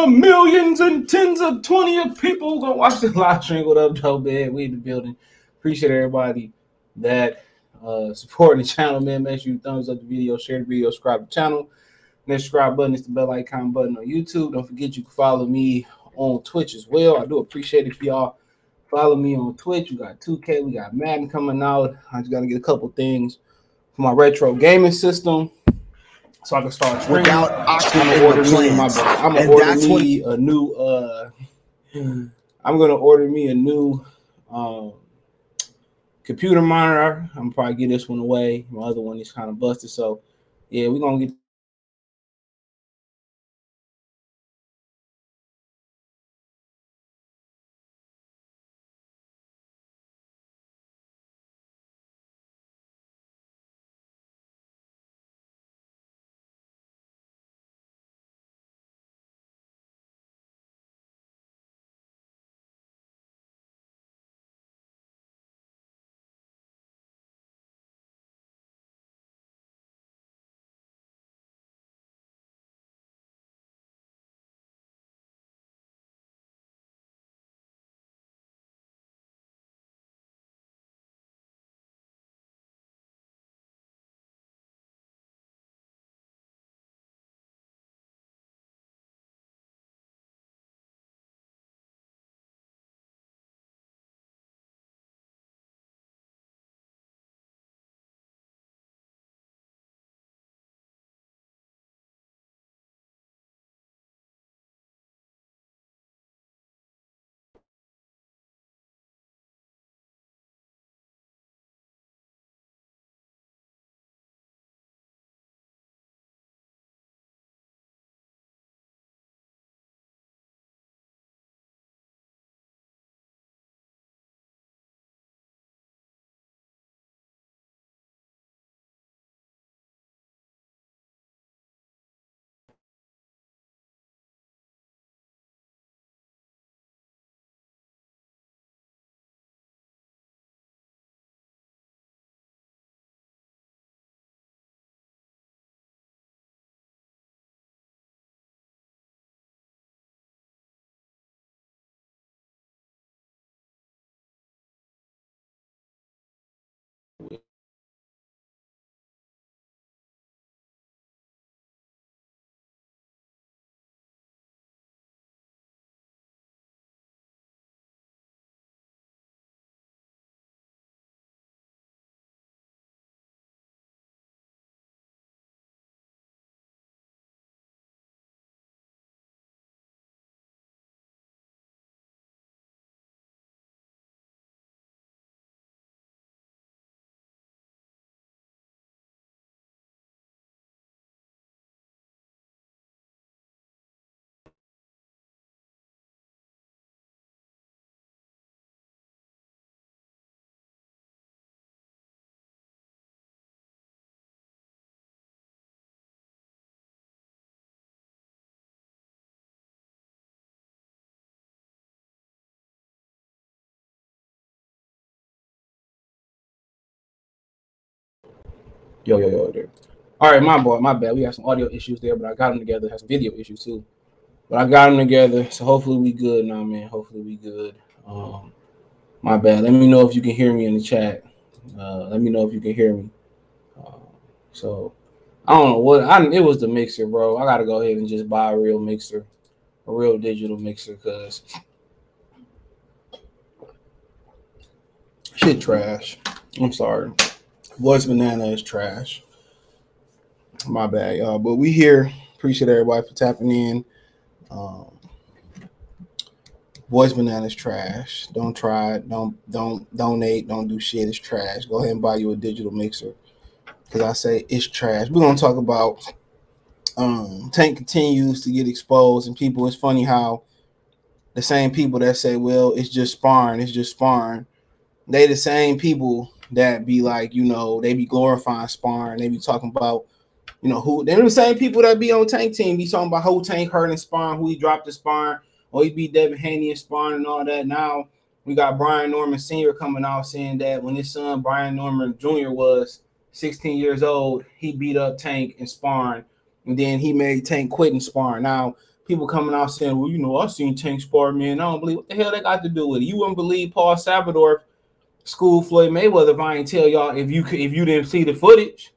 the millions and tens of twenty of people go watch the live stream. What up, Joe Man? We in the building. Appreciate everybody that uh supporting the channel, man. Make sure you thumbs up the video, share the video, subscribe to the channel. Next subscribe button is the bell icon button on YouTube. Don't forget you can follow me on Twitch as well. I do appreciate if y'all follow me on Twitch. We got 2K, we got Madden coming out. I just gotta get a couple things for my retro gaming system so I can start streaming. Without oxygen I'm gonna order the me my plans. I'm gonna And order that's what- me a new uh I'm gonna order me a new um computer monitor. I'm probably get this one away. My other one is kind of busted. So yeah, we're gonna get Yo, yo, yo, there. All right, my boy, my bad. We got some audio issues there, but I got them together. Had some video issues too, but I got them together. So hopefully we good now, man. Hopefully we good. Um, my bad. Let me know if you can hear me in the chat. Uh, let me know if you can hear me. Uh, so I don't know what I. It was the mixer, bro. I gotta go ahead and just buy a real mixer, a real digital mixer, cause shit trash. I'm sorry. Voice banana is trash. My bad, y'all. But we here. Appreciate everybody for tapping in. Um, voice banana is trash. Don't try it. Don't don't donate. Don't do shit. It's trash. Go ahead and buy you a digital mixer. Cause I say it's trash. We're gonna talk about um Tank continues to get exposed and people. It's funny how the same people that say, well, it's just sparring, it's just sparring. They the same people that be like, you know, they be glorifying sparring. They be talking about, you know, who they're the same people that be on Tank team. Be talking about who Tank hurt in sparring, who he dropped the sparring, or oh, he beat Devin Haney in sparring and all that. Now we got Brian Norman Sr. coming out saying that when his son Brian Norman Jr. was 16 years old, he beat up Tank in sparring, and then he made Tank quit in sparring. Now people coming out saying, "Well, you know, I've seen Tank spar, man. I don't believe what the hell they got to do with it. You wouldn't believe Paul Spadafora school Floyd Mayweather if I ain't tell y'all if you if you didn't see the footage.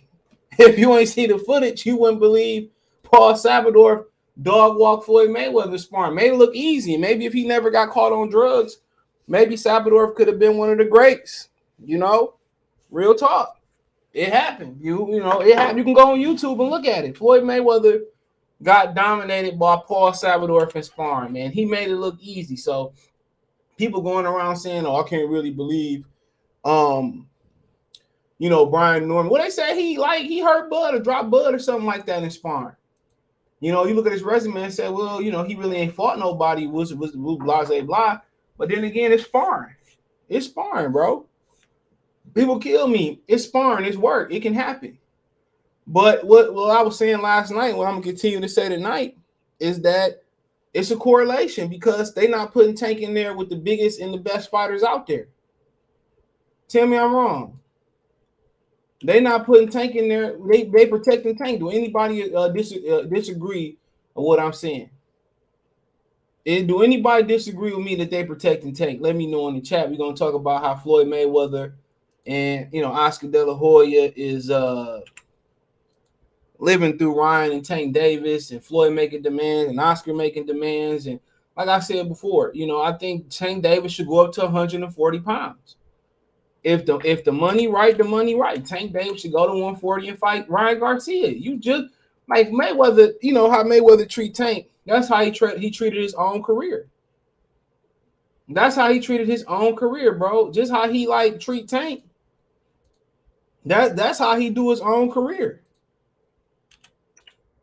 if you ain't see the footage, you wouldn't believe Paul Spadafora dog walk Floyd Mayweather sparring. May look easy. Maybe if he never got caught on drugs, maybe Spadafora could have been one of the greats. You know, real talk. It happened. You you know it happened. You can go on YouTube and look at it. Floyd Mayweather got dominated by Paul Spadafora in sparring. Man, he made it look easy. So people going around saying, "Oh, I can't really believe." Um, you know, Brian Norman. What they say he like he hurt Bud or dropped Bud or something like that in sparring. You know, you look at his resume and say, well, you know, he really ain't fought nobody. Was was blah blah blah. But then again, it's sparring. It's sparring, bro. People kill me. It's sparring. It's work. It can happen. But what what I was saying last night, what I'm gonna continue to say tonight, is that it's a correlation because they're not putting Tank in there with the biggest and the best fighters out there. Tell me I'm wrong. They're not putting Tank in there. They they protecting Tank. Do anybody uh, dis- uh, disagree with what I'm saying? And do anybody disagree with me that they protecting Tank? Let me know in the chat. We're gonna talk about how Floyd Mayweather and you know Oscar De La Hoya is uh living through Ryan and Tank Davis and Floyd making demands and Oscar making demands and like I said before, you know I think Tank Davis should go up to 140 pounds if the if the money right, the money right. Tank Davis should go to 140 and fight Ryan Garcia. You just like Mayweather, you know how Mayweather treat Tank. That's how he tra- he treated his own career. That's how he treated his own career, bro. Just how he like treat Tank. That that's how he do his own career.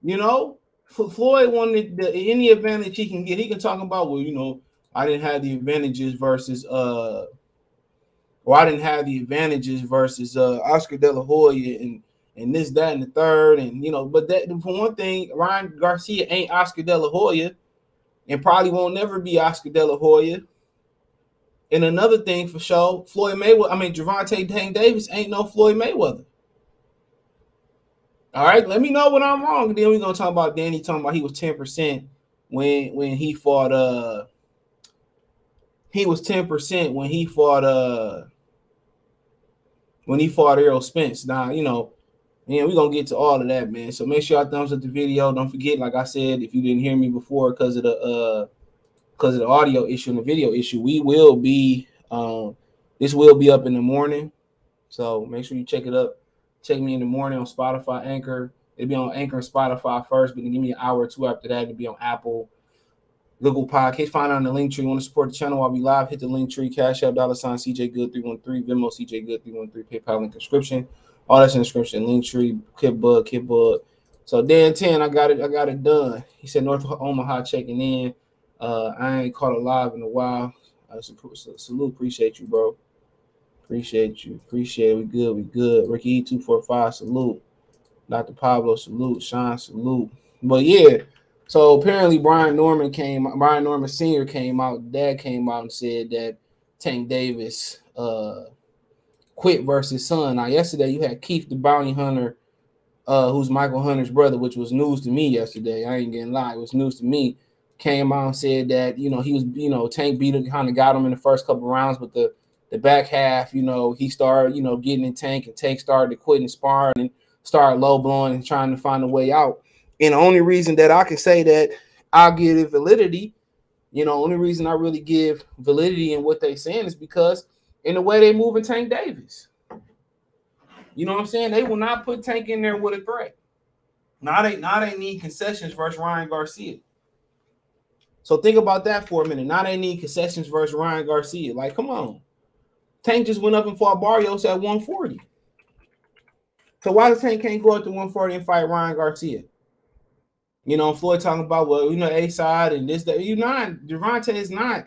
You know, Floyd wanted the, any advantage he can get. He can talk about, well, you know, I didn't have the advantages versus uh or I didn't have the advantages versus uh, Oscar De La Hoya and and this, that, and the third, and you know, but that for one thing, Ryan Garcia ain't Oscar De La Hoya, and probably won't never be Oscar De La Hoya. And another thing for sure, Floyd Mayweather, I mean Gervonta Tank Davis ain't no Floyd Mayweather. All right, let me know when I'm wrong. Then we're gonna talk about Danny talking about he was 10% when when he fought uh he was 10% when he fought uh when he fought Errol Spence. Now, you know, man, we're gonna get to all of that, man. So make sure y'all thumbs up the video. Don't forget, like I said, if you didn't hear me before because of the uh because of the audio issue and the video issue, we will be um this will be up in the morning. So make sure you check it up. Check me in the morning on Spotify, Anchor. It'll be on Anchor and Spotify first, but then give me an hour or two after that. It'll be on Apple, Google Podcast. Find on the link tree. Want to support the channel while we live? Hit the link tree. Cash App, dollar sign, CJ Good 313, Venmo, CJ Good 313, PayPal link description. All that's in the description. Link tree, Kid Bug, Kid Bug. So Dan 10, I got it, I got it done. He said North Omaha checking in. Uh, I ain't caught a live in a while. Uh, salute, appreciate you, bro. Appreciate you. Appreciate it. We good. We good. Ricky E245, salute. Dr. Pablo, salute. Sean, salute. But yeah, so apparently, Brian Norman came. Brian Norman Senior came out. Dad came out and said that Tank Davis uh, quit versus son. Now, yesterday you had Keith the Bounty Hunter, uh, who's Michael Hunter's brother, which was news to me yesterday. I ain't getting lie. It was news to me. Came out and said that you know he was you know Tank beat him, kind of got him in the first couple rounds, but the the back half, you know, he started you know getting in Tank and Tank started quitting sparring and started low blowing and trying to find a way out. And the only reason that I can say that I'll give it validity, you know, only reason I really give validity in what they saying is because in the way they moving Tank Davis. You know what I'm saying? They will not put Tank in there with a threat. Now they now they need concessions versus Ryan Garcia. So think about that for a minute. Now they need concessions versus Ryan Garcia. Like, come on. Tank just went up and fought Barrios at 140. So why does Tank can't go up to 140 and fight Ryan Garcia? You know, Floyd talking about well, you know, A side and this that you not Gervonta is not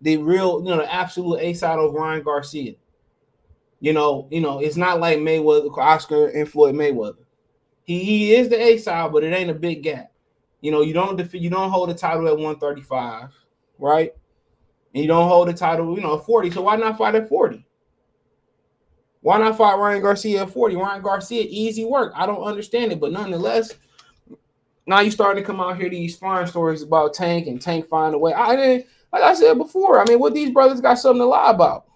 the real, you know, the absolute A side of Ryan Garcia. You know, you know, it's not like Mayweather, Oscar, and Floyd Mayweather. He, he is the A side, but it ain't a big gap. You know, you don't defeat, you don't hold a title at 135, right? And you don't hold the title, you know, 40. So why not fight at 40? Why not fight Ryan Garcia at 40? Ryan Garcia, easy work. I don't understand it, but nonetheless, now you starting to come out here these sparring stories about Tank and Tank find a way. I didn't like I said before. I mean, what these brothers got something to lie about?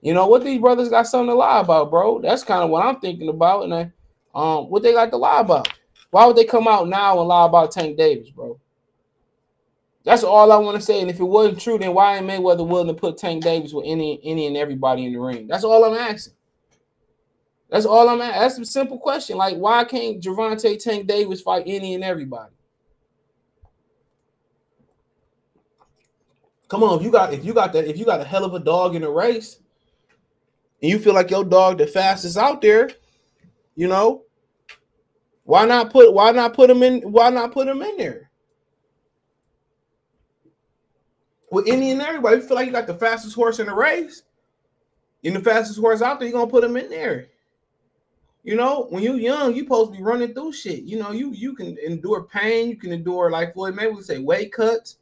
You know what these brothers got something to lie about, bro? That's kind of what I'm thinking about. And I, um, what they got to lie about? Why would they come out now and lie about Tank Davis, bro? That's all I want to say. And if it wasn't true, then why ain't Mayweather willing to put Tank Davis with any any and everybody in the ring? That's all I'm asking. That's all I'm asking. That's a simple question. Like, why can't Gervonta Tank Davis fight any and everybody? Come on, if you got if you got that if you got a hell of a dog in a race, and you feel like your dog the fastest out there, you know, why not put why not put him in why not put him in there? With any and everybody. You feel like you got the fastest horse in the race, and the fastest horse out there, you're gonna put him in there. You know, when you're young, you supposed to be running through shit. You know, you you can endure pain, you can endure like Floyd maybe we say weight cuts.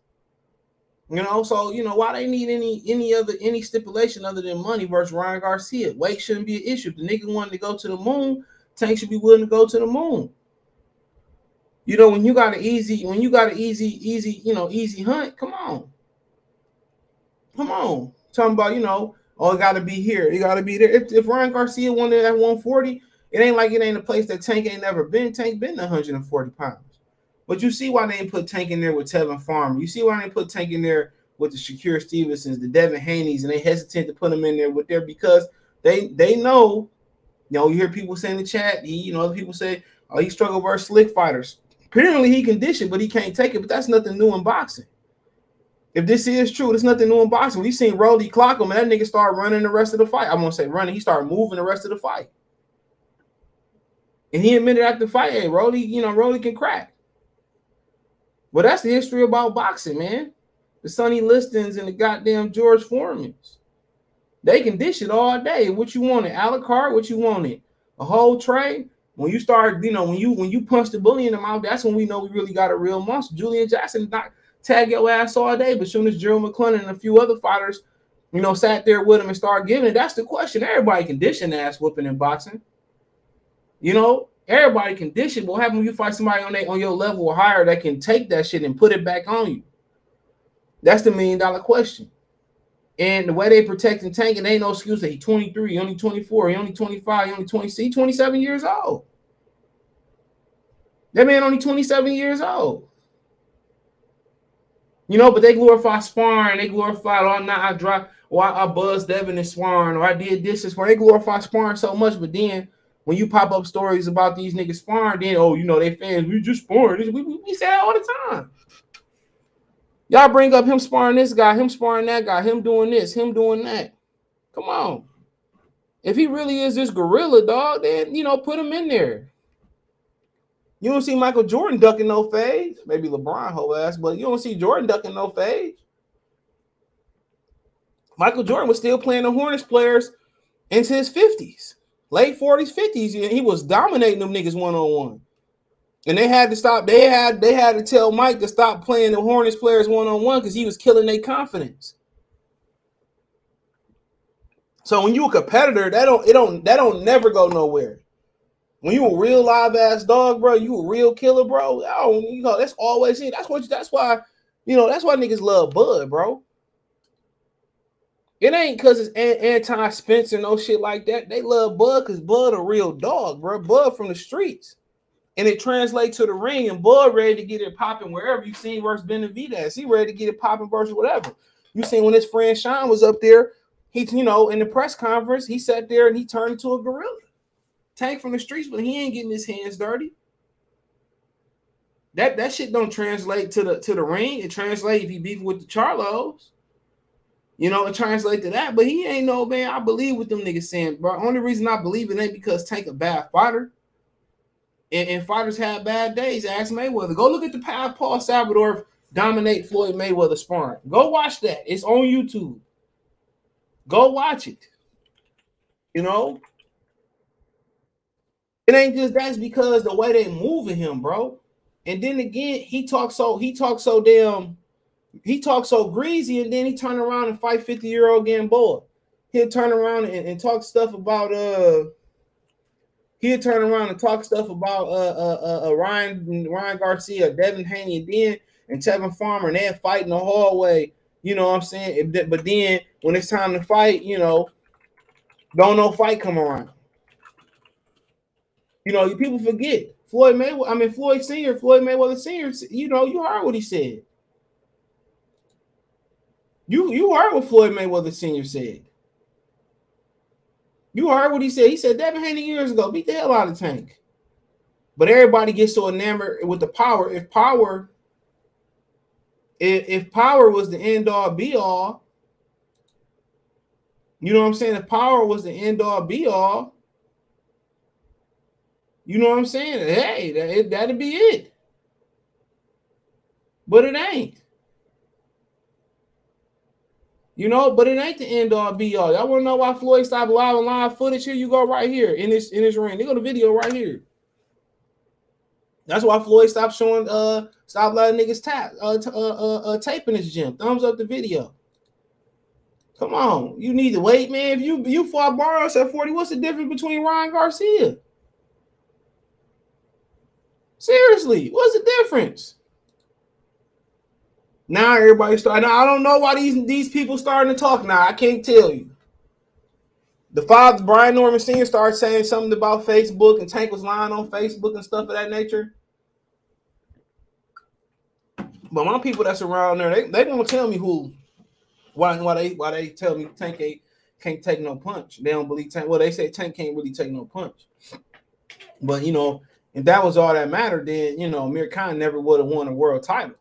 You know, so you know why they need any any other any stipulation other than money versus Ryan Garcia. Weight shouldn't be an issue. If the nigga wanted to go to the moon, Tank should be willing to go to the moon. You know, when you got an easy, when you got an easy, easy, you know, easy hunt, come on. Come on. Talking about, you know, oh, it got to be here. It got to be there. If, if Ryan Garcia wanted at 140, it ain't like it ain't a place that Tank ain't never been. Tank been 140 pounds. But you see why they ain't put Tank in there with Tevin Farmer. You see why they put Tank in there with the Shakur Stevensons, the Devin Haney's, and they hesitant to put him in there with there because they they know, you know, you hear people say in the chat, he, you know, other people say, oh, he struggled versus slick fighters. Apparently he conditioned, but he can't take it. But that's nothing new in boxing. If this is true, there's nothing new in boxing. We seen Rolly clock him, and that nigga start running the rest of the fight. I won't say running, he started moving the rest of the fight. And he admitted after the fight, hey, Rolly, you know, Rolly can crack. But that's the history about boxing, man. The Sonny Listons and the goddamn George Foremans. They can dish it all day. What you wanted, a la carte, what you wanted, a whole tray. When you start, you know, when you when you punch the bully in the mouth, that's when we know we really got a real monster. Julian Jackson not tag your ass all day. But soon as Gerald McClellan and a few other fighters, you know, sat there with him and started giving it, that's the question. Everybody condition ass whooping in boxing. You know, everybody condition. What happens when you fight somebody on they, on your level or higher that can take that shit and put it back on you? That's the million dollar question. And the way they protect and tank, and ain't no excuse that he's 23, he only 24, he only 25, he only 20, 27 years old. That man only 27 years old. You know, but they glorify sparring. They glorify, oh, now I drop, or I, I buzzed Devin and sparring, or I did this and sparring. They glorify sparring so much, but then when you pop up stories about these niggas sparring, then, oh, you know, they fans, we just sparring. We, we, we say that all the time. Y'all bring up him sparring this guy, him sparring that guy, him doing this, him doing that. Come on. If he really is this gorilla dog, then, you know, put him in there. You don't see Michael Jordan ducking no fades. Maybe LeBron whole ass, but you don't see Jordan ducking no fades. Michael Jordan was still playing the Hornets players into his 50s, late 40s, 50s. And he was dominating them niggas one-on-one. And they had to stop, they had they had to tell Mike to stop playing the Hornets players one-on-one because he was killing their confidence. So when you a competitor, that don't it don't that don't never go nowhere. When you a real live ass dog, bro, you a real killer, bro. Oh, you know that's always it. That's what. That's why. You know that's why niggas love Bud, bro. It ain't because it's anti Spencer no shit like that. They love Bud because Bud a real dog, bro. Bud from the streets, and it translates to the ring. And Bud ready to get it popping wherever you seen versus Benavidez. He ready to get it popping versus whatever. You seen when his friend Sean was up there. He, you know, in the press conference, he sat there and he turned into a gorilla. Tank from the streets, but he ain't getting his hands dirty. That that shit don't translate to the to the ring. It translates if he beefing with the Charlos. You know, it translates to that, but he ain't no man. I believe with them niggas saying, bro. Only reason I believe it ain't because Tank a bad fighter. And, and fighters have bad days. Ask Mayweather. Go look at the Paul Spadafora dominate Floyd Mayweather sparring. Go watch that. It's on YouTube. Go watch it. You know, it ain't just that's because the way they moving him, bro. And then again, he talks so he talks so damn he talks so greasy, and then he turn around and fight 50 year old Gamboa. He'll turn around and, and talk stuff about uh he'll turn around and talk stuff about uh, uh, uh, uh Ryan Ryan Garcia, Devin Haney, and then and Tevin Farmer, and they're fighting the hallway. You know what I'm saying? But then when it's time to fight, you know, don't no fight come around. You know, people forget Floyd Mayweather. I mean, Floyd Senior, Floyd Mayweather Senior. You know, you heard what he said. You you heard what Floyd Mayweather Senior said. You heard what he said. He said Devin Haney years ago beat the hell out of Tank. But everybody gets so enamored with the power. If power, if, if power was the end all be all, you know what I'm saying? If power was the end all be all, you know what I'm saying? Hey, that, that'd be it. But it ain't. You know, but it ain't the end all be all. Y'all want to know why Floyd stopped live and live footage? Here you go, right here in this in this ring. They go to video right here. That's why Floyd stopped showing uh stop letting niggas tap uh, t- uh, uh, uh taping his gym. Thumbs up the video. Come on, you need to wait, man. If you you fought Barrios at 40, what's the difference between Ryan Garcia? Seriously, what's the difference? Now everybody starting. I don't know why these these people starting to talk now. I can't tell you. The father Brian Norman Sr. started saying something about Facebook and Tank was lying on Facebook and stuff of that nature. But my people that's around there, they, they don't tell me who why why they why they tell me Tank ain't, can't take no punch. They don't believe Tank. Well, they say Tank can't really take no punch. But you know, if that was all that mattered, then you know Amir Khan never would have won a world title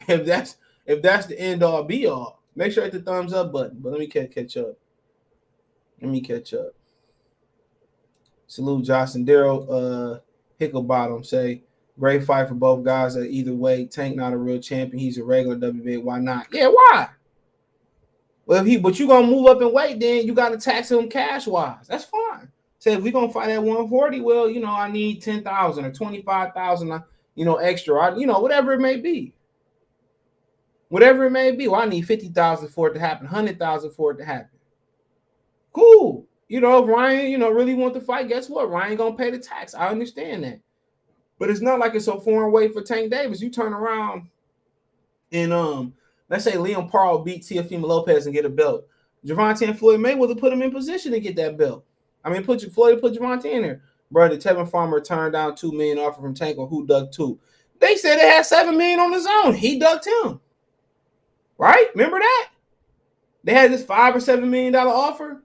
if that's if that's the end all be all, make sure hit the thumbs up button. But let me catch catch up. Let me catch up. Salute Justin Daryl uh Hicklebottom say great fight for both guys at either way. Tank not a real champion. He's a regular WBA. Why not? Yeah, why? Well, if he but you gonna move up and weight, then you gotta tax him cash wise. That's fine. Say if we're gonna fight at 140, well, you know, I need 10,000 or 25,000, you know, extra, you know, whatever it may be whatever it may be. Well, I need 50,000 for it to happen, 100,000 for it to happen. Cool. You know, if Ryan, you know, really want to fight, guess what? Ryan gonna pay the tax. I understand that. But it's not like it's a foreign way for Tank Davis. You turn around and um, let's say Leon Paro beat Teofimo Lopez and get a belt. Gervonta and Floyd Mayweather put him in position to get that belt. I mean, put Floyd put Gervonta in there. Brother Tevin Farmer turned down two million offer from Tank or who dug two. They said they had seven million on his own. He dug him. Right? Remember that? They had this five or seven million dollar offer,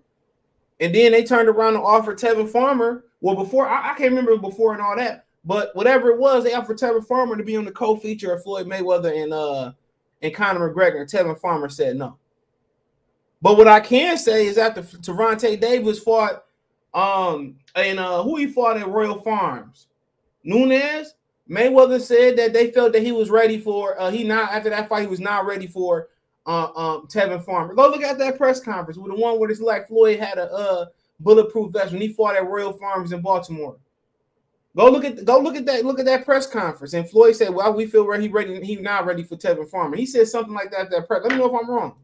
and then they turned around and offered Tevin Farmer. Well, before I, I, can't remember before and all that, but whatever it was, they offered Tevin Farmer to be on the co-feature of Floyd Mayweather and uh and Conor McGregor. And Tevin Farmer said no. But what I can say is after Gervonta Davis fought um and uh who he fought at Royal Farms, Nunes, Mayweather said that they felt that he was ready for uh he not after that fight, he was not ready for uh, um Tevin Farmer. Go look at that press conference with the one where it's like Floyd had a uh bulletproof vest when he fought at Royal Farms in Baltimore. Go look at go look at that look at that press conference. And Floyd said, Well, we feel ready, he ready, he not ready for Tevin Farmer. He said something like that at that press. Let me know if I'm wrong.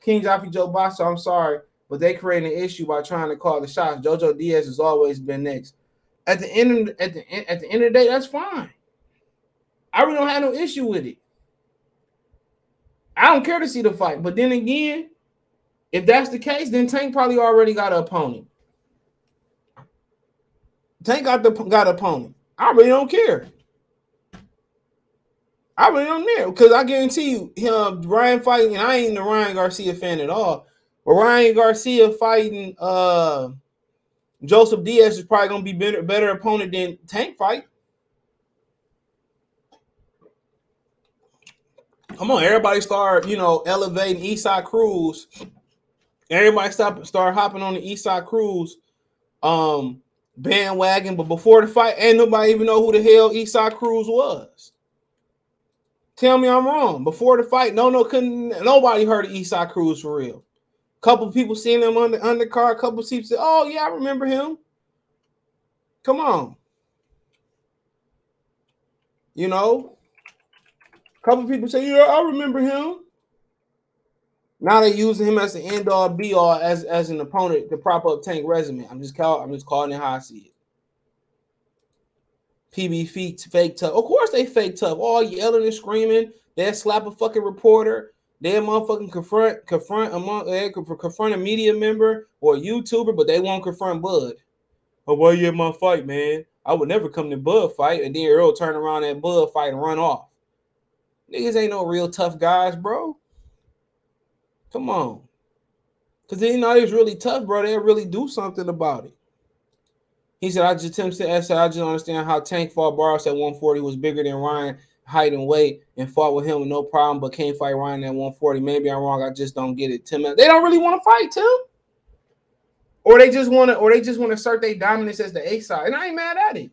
King Joffrey Joe Bosco, I'm sorry, but they created an issue by trying to call the shots. Jojo Diaz has always been next at the end of, at the at the end of the day, that's fine. I really don't have no issue with it. I don't care to see the fight, but then again, if that's the case, then Tank probably already got an opponent. Tank got the got an opponent. I really don't care. I really don't care because I guarantee you, him Ryan fighting, and I ain't the Ryan Garcia fan at all. Ryan Garcia fighting uh Joseph Diaz is probably gonna be better better opponent than Tank fight. Come on, everybody start, you know, elevating Isaac Cruz. Everybody stop start hopping on the Isaac Cruz um bandwagon, but before the fight, ain't nobody even know who the hell Isaac Cruz was. Tell me I'm wrong. Before the fight, no, no, couldn't nobody heard of Isaac Cruz for real. Couple people seen him on the undercard. Couple people said, "Oh yeah, I remember him." Come on, you know. a Couple people say, "Yeah, I remember him." Now they're using him as the end all be all as, as an opponent to prop up Tank resume. I'm just call, I'm just calling it how I see it. PB feet fake tough. Of course they fake tough. All yelling and screaming. They slap a fucking reporter. They motherfucking confront confront among they confront a media member or a YouTuber, but they won't confront Bud. Oh, why you at my fight, man? I would never come to Bud fight, and then Earl turn around at Bud fight and run off. Niggas ain't no real tough guys, bro. Come on. Cause they know he's really tough, bro. They'll really do something about it. He said, I just Tim said, I just understand how Tank fought Barrios at 140 was bigger than Ryan height and weight and fought with him with no problem, but can't fight Ryan at 140. Maybe I'm wrong. I just don't get it. Tim, they don't really want to fight Tim. Or they just want to, or they just want to assert their dominance as the A side. And I ain't mad at it.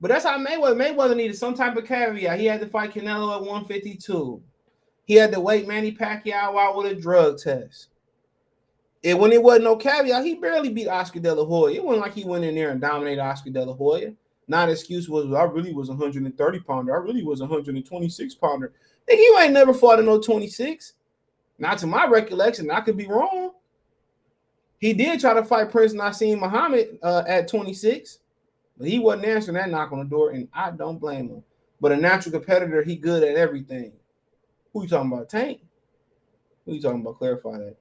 But that's how Mayweather Mayweather needed some type of caveat. He had to fight Canelo at 152. He had to wait Manny Pacquiao out with a drug test. And when it wasn't no caveat, he barely beat Oscar De La Hoya. It wasn't like he went in there and dominated Oscar De La Hoya. Not excuse was I really was 130 pounder. I really was 126 pounder. Think you ain't never fought in no 26. Not to my recollection. I could be wrong. He did try to fight Prince Naseem Muhammad uh, at 26, but he wasn't answering that knock on the door, and I don't blame him. But a natural competitor, he good at everything. Who you talking about? Tank? Who you talking about? Clarify that.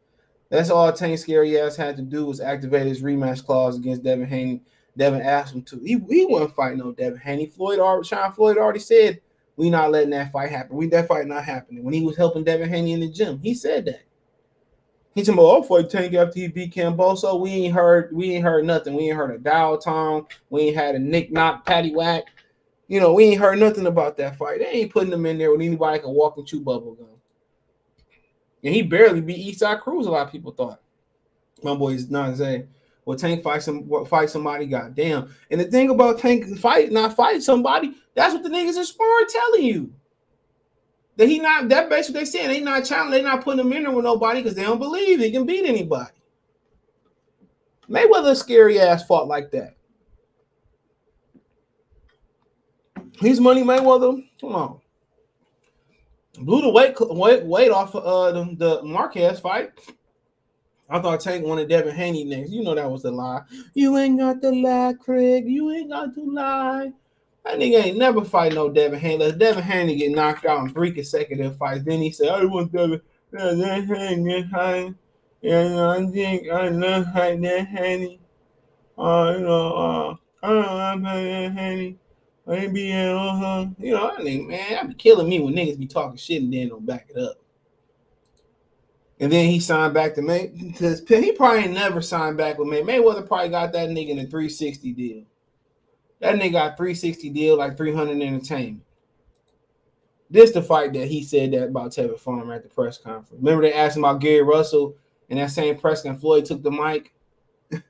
That's all Tank scary ass had to do was activate his rematch clause against Devin Haney. Devin asked him to. He, he wasn't fighting no Devin Haney. Floyd Sean Floyd already said we not letting that fight happen. We that fight not happening. When he was helping Devin Haney in the gym, he said that. He me, "Oh, fight Tank after he beat Kambosos. We ain't heard, we ain't heard nothing. We ain't heard a dial tone. We ain't had a nick knock, patty whack. You know, we ain't heard nothing about that fight. They ain't putting him in there with anybody can walk and chew bubble gum. And he barely beat Isaac Cruz. A lot of people thought. My boy is not saying, well, Tank fight some fight somebody, goddamn. And the thing about Tank fight, not fight somebody, that's what the niggas in sparring telling you. That he not that basically they saying they not challenging, they not putting him in there with nobody because they don't believe he can beat anybody. Mayweather scary ass fought like that. He's money Mayweather. Come on. Blew the weight weight, weight off of uh, the, the Marquez fight. I thought Tank wanted Devin Haney next. You know that was a lie. You ain't got to lie, Craig. You ain't got to lie. That nigga ain't never fight no Devin Haney. Let Devin Haney get knocked out in three consecutive fights. Then he said, I want Devin Haney. Yeah, I think I love Devin Haney. Uh, you know, uh, I don't know Devin Haney. I ain't be uh-huh. You know, I think, man, I be killing me when niggas be talking shit and then don't back it up. And then he signed back to May because he probably never signed back with May. Mayweather probably got that nigga in a 360 deal. That nigga got 360 deal like 300 entertainment. This the fight that he said that about Tevin Farmer at the press conference. Remember they asked him about Gary Russell and that same press and Floyd took the mic.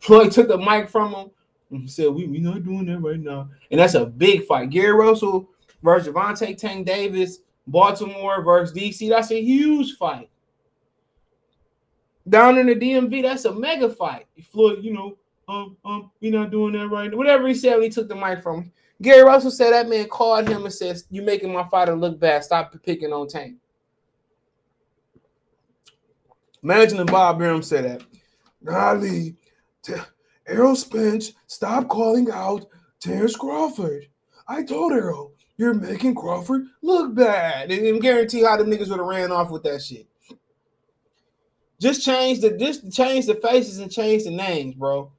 Floyd took the mic from him and said, "We we not doing that right now." And that's a big fight. Gary Russell versus Gervonta Tank Davis, Baltimore versus DC. That's a huge fight. Down in the DMV, that's a mega fight. Floyd, you know, um, um, we not doing that right. Whatever he said, he took the mic from him. Gary Russell said that man called him and says, "You making my fighter look bad. Stop picking on Tank." Imagine if Bob Arum said that. Golly, t- Errol Spence, stop calling out Terence Crawford. I told Errol, you're making Crawford look bad. And, and guarantee how the niggas would have ran off with that shit. Just change the just change the faces and change the names, bro.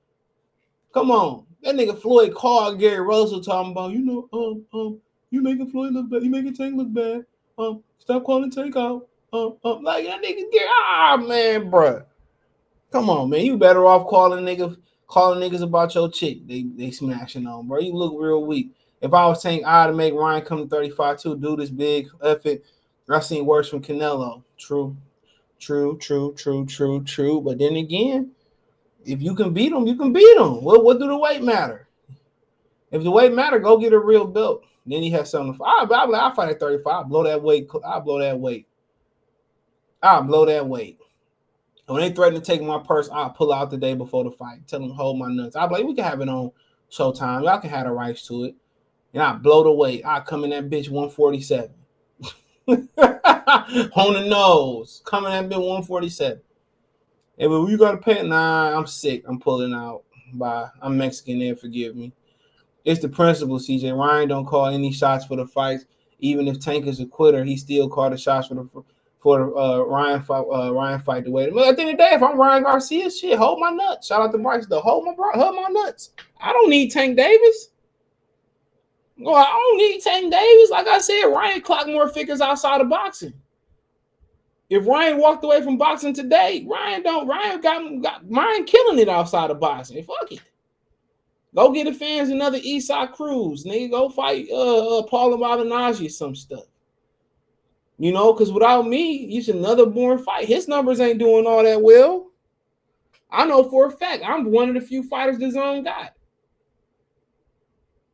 Come on. That nigga Floyd called Gary Russell talking about, you know, um, um, you making Floyd look bad, you making Tank look bad. Um, stop calling Tank out. Um, um, like that nigga Gary, ah man, bro. Come on, man. You better off calling nigga calling niggas about your chick. They they smashing on, bro. You look real weak. If I was saying I to make Ryan come to 35 too, do this big effort. I seen worse from Canelo. True, true, true, true, true, true. But then again, if you can beat them, you can beat them. What what do the weight matter? If the weight matter, go get a real belt. Then he has something. I I I fight at 35. I'll blow that weight. I'll blow that weight. I'll blow that weight. when they threaten to take my purse, I'll pull out the day before the fight. Tell them hold my nuts. Be like, we can have it on Showtime. Y'all can have the rights to it. And I blow the weight. I come in that bitch 147. on the nose, coming at me 147. Hey, but you gotta pay. Nah, I'm sick. I'm pulling out. Bye. I'm Mexican. There, forgive me. It's the principle, CJ. Ryan don't call any shots for the fights. Even if Tank is a quitter, he still called the shots for the for uh, Ryan fight. Uh, Ryan fight the way. But at the end of the day, if I'm Ryan Garcia, shit, hold my nuts. Shout out to Bryce. The hold my hold my nuts. I don't need Tank Davis. Well, I don't need Tank Davis. Like I said, Ryan clocked more figures outside of boxing. If Ryan walked away from boxing today, Ryan don't. Ryan got, got Ryan killing it outside of boxing. Fuck it. Go get the fans another Isaac Cruz. Nigga, go fight uh, uh Paulie Malignaggi some stuff. You know, because without me, it's another born fight. His numbers ain't doing all that well. I know for a fact I'm one of the few fighters DAZN got.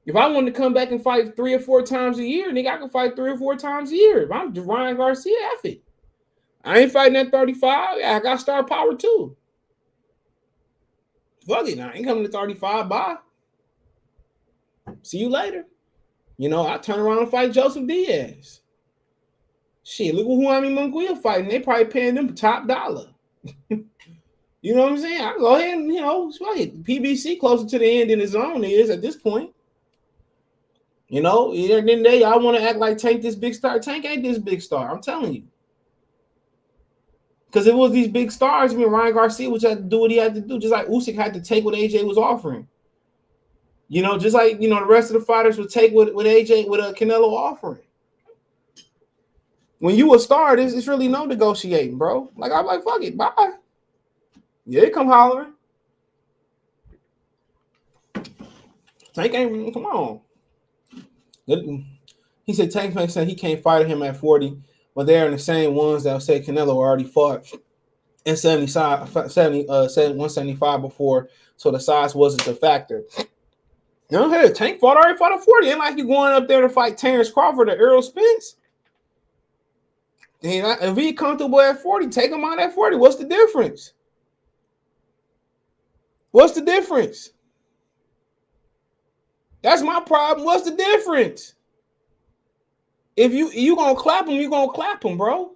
If I wanted to come back and fight three or four times a year, nigga, I can fight three or four times a year. If I'm Ryan Garcia, F it. I ain't fighting at 35. I got star power too. Fuck it. I ain't coming to 35. Bye. See you later. You know, I turn around and fight Joseph Diaz. Shit, look who I mean Munguia fighting. They probably paying them top dollar. you know what I'm saying? I go ahead and you know, fuck it. PBC closer to the end than his own is at this point. You know, and then they I want to act like Tank this big star. Tank ain't this big star. I'm telling you. Because it was these big stars, I mean Ryan Garcia, which had to do what he had to do, just like Usyk had to take what AJ was offering. You know, just like you know, the rest of the fighters would take what, what AJ with a uh, Canelo offering. When you a star, there's, it's really no negotiating, bro. Like I'm like, fuck it, bye. Yeah, come hollering. Tank ain't come on. He said Tank Tank said he can't fight him at 40, but they're the same ones that say Canelo already fought in 75, 70, uh, 175 before, so the size wasn't the factor. You know, hey, Tank fought already fought at 40. Ain't like you going up there to fight Terence Crawford or Errol Spence. if he comfortable at 40, take him on at 40. What's the difference? What's the difference? That's my problem. What's the difference? If you you gonna clap him, you gonna clap him, bro.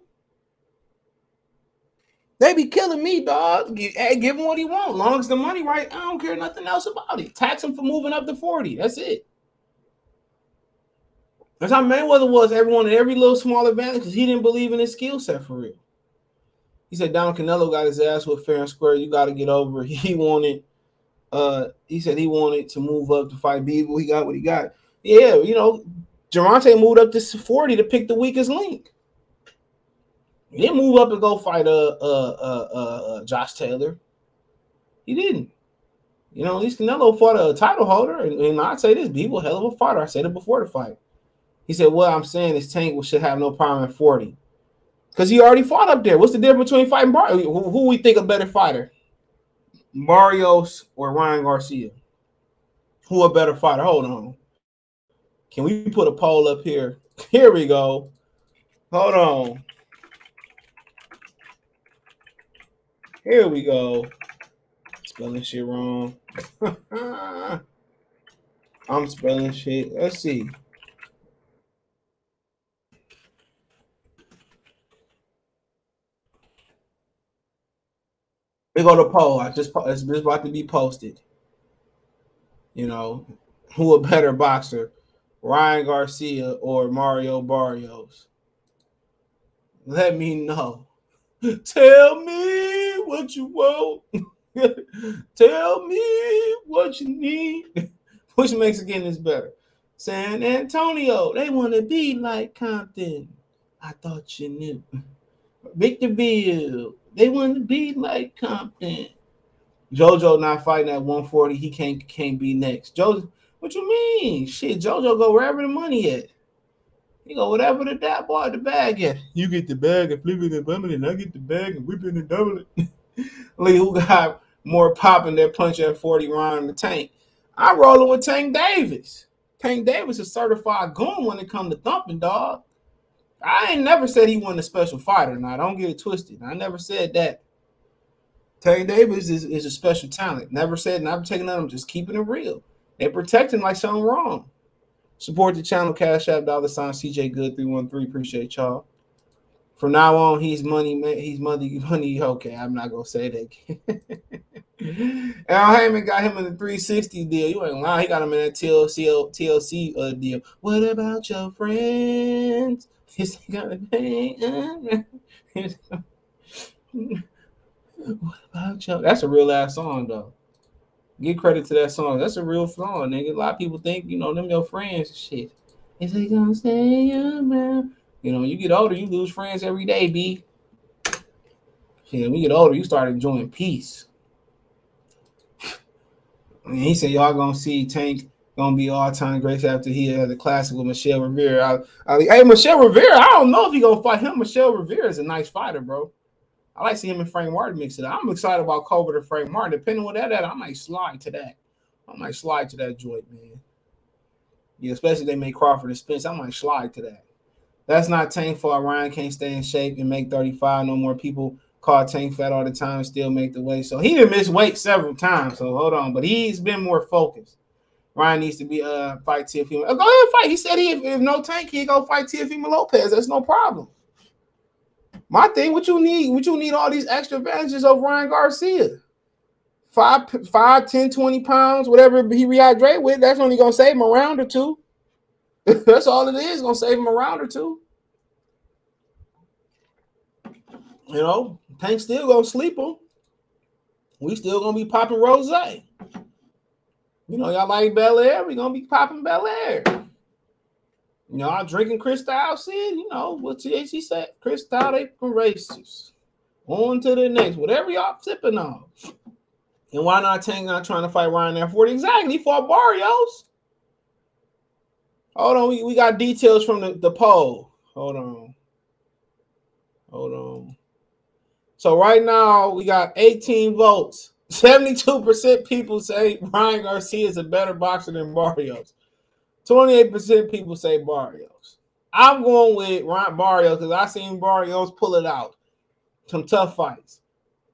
They be killing me, dog. Give him what he want. Long as the money right, I don't care nothing else about it. Tax him for moving up to 40. That's it. That's how Mayweather was. Everyone in every little small advantage because he didn't believe in his skill set for real. He said Don Canelo got his ass with fair and square. You got to get over. He wanted uh, he said he wanted to move up to fight Bivol. He got what he got. Yeah, you know, Gervonta moved up to 40 to pick the weakest link. He didn't move up and go fight uh, uh, uh, uh, uh Josh Taylor. He didn't. You know, at least Canelo fought a title holder, and, and I'd say this: Bivol hell of a fighter. I said it before the fight. He said, "Well, I'm saying this Tank should have no problem at 40, because he already fought up there. What's the difference between fighting Bar? Who, who we think a better fighter? Barrios or Ryan Garcia? Who a better fighter? Hold on. Can we put a poll up here? Here we go. Hold on. Here we go. Spelling shit wrong. I'm spelling shit. Let's see. We go to poll. I just it's just about to be posted. You know, who a better boxer, Ryan Garcia or Mario Barrios? Let me know. Tell me what you want. Tell me what you need. Which Mexican is better? San Antonio. They want to be like Compton. I thought you knew. Victorville. They want to be like Compton. JoJo not fighting at 140. He can't can't be next. JoJo, what you mean? Shit, JoJo go wherever the money at. He go whatever the that boy the bag at. You get the bag and flip it and bum it, and I get the bag and whip it and double it. Lee, who got more popping than punching at 40 round in the tank? I'm rolling with Tank Davis. Tank Davis is certified goon when it come to thumping, dog. I ain't never said he wasn't a special fighter. Now, don't get it twisted. I never said that. Tank Davis is, is a special talent. Never said, never taking on him, just keeping it real. They protect him like something wrong. Support the channel, Cash App, dollar sign CJ Good 313. Appreciate y'all. From now on, he's money man. He's money money. Okay, I'm not gonna say that. Al Haymon got him in the 360 deal. You ain't lying. He got him in that TLC TLC uh, deal. What about your friends? He's gonna pay. what about your? That's a real ass song though. Give credit to that song. That's a real song, nigga. A lot of people think you know them your friends. And shit. Is they gonna stay around? You know, you get older, you lose friends every day, B. Yeah, when you get older, you start enjoying peace. And he said, Y'all gonna see Tank gonna be all time greats after he had the classic with Michel Rivera. I, I, hey, Michel Rivera, I don't know if he gonna fight him. Michel Rivera is a nice fighter, bro. I like seeing him and Frank Martin mix it. I'm excited about Colbert and Frank Martin. Depending on that, I might slide to that. I might slide to that joint, man. Yeah, especially they make Crawford and Spence. I might slide to that. That's not Tank fault. Ryan can't stay in shape and make 35. No more people call Tank fat all the time still make the weight. So he didn't miss weight several times. So hold on, but he's been more focused. Ryan needs to be uh fight Teofimo. Uh, go ahead and fight. He said he if, if no Tank, he go fight Teofimo Lopez. That's no problem. My thing, what you need, what you need all these extra advantages of Ryan Garcia. Five, five, 10, 20 pounds, whatever he rehydrate with, that's only gonna save him a round or two. That's all it is. Gonna save him a round or two. You know, Tank still gonna sleep him. We still gonna be popping rose. You know, y'all like Bel Air? We gonna be popping Bel Air. You know, I'm drinking Cristal. See, you know what THC said. Cristal, they racist. On to the next, whatever y'all sipping on. And why not Tank not trying to fight Ryan at 40? Exactly. He fought Barrios. Hold on, we, we got details from the, the poll. Hold on. Hold on. So right now we got 18 votes. 72% people say Ryan Garcia is a better boxer than Barrios. 28% people say Barrios. I'm going with Ryan Barrios because I seen Barrios pull it out. Some tough fights.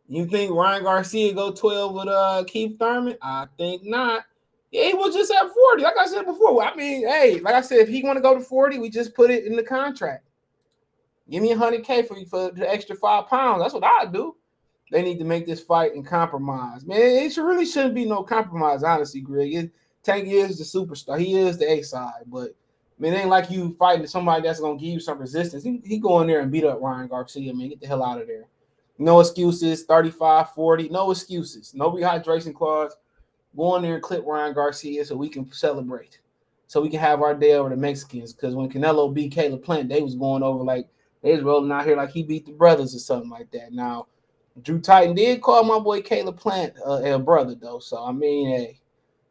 You think Ryan Garcia go 12 with uh Keith Thurman? I think not. Yeah, he was just at 40. Like I said before. I mean, hey, like I said, if he want to go to 40, we just put it in the contract. Give me 100K for, for the extra five pounds. That's what I do. They need to make this fight and compromise. Man, it should, really shouldn't be no compromise, honestly, Greg. It, Tank is the superstar. He is the A side, but I mean, it ain't like you fighting somebody that's gonna give you some resistance. He, he go in there and beat up Ryan Garcia, man. Get the hell out of there. No excuses, 35, 40, no excuses. No rehydration clause. Go in there and clip Ryan Garcia so we can celebrate. So we can have our day over the Mexicans. Because when Canelo beat Caleb Plant, they was going over like they was rolling out here like he beat the brothers or something like that. Now, Drew Titan did call my boy Caleb Plant uh, a brother though. So I mean, hey,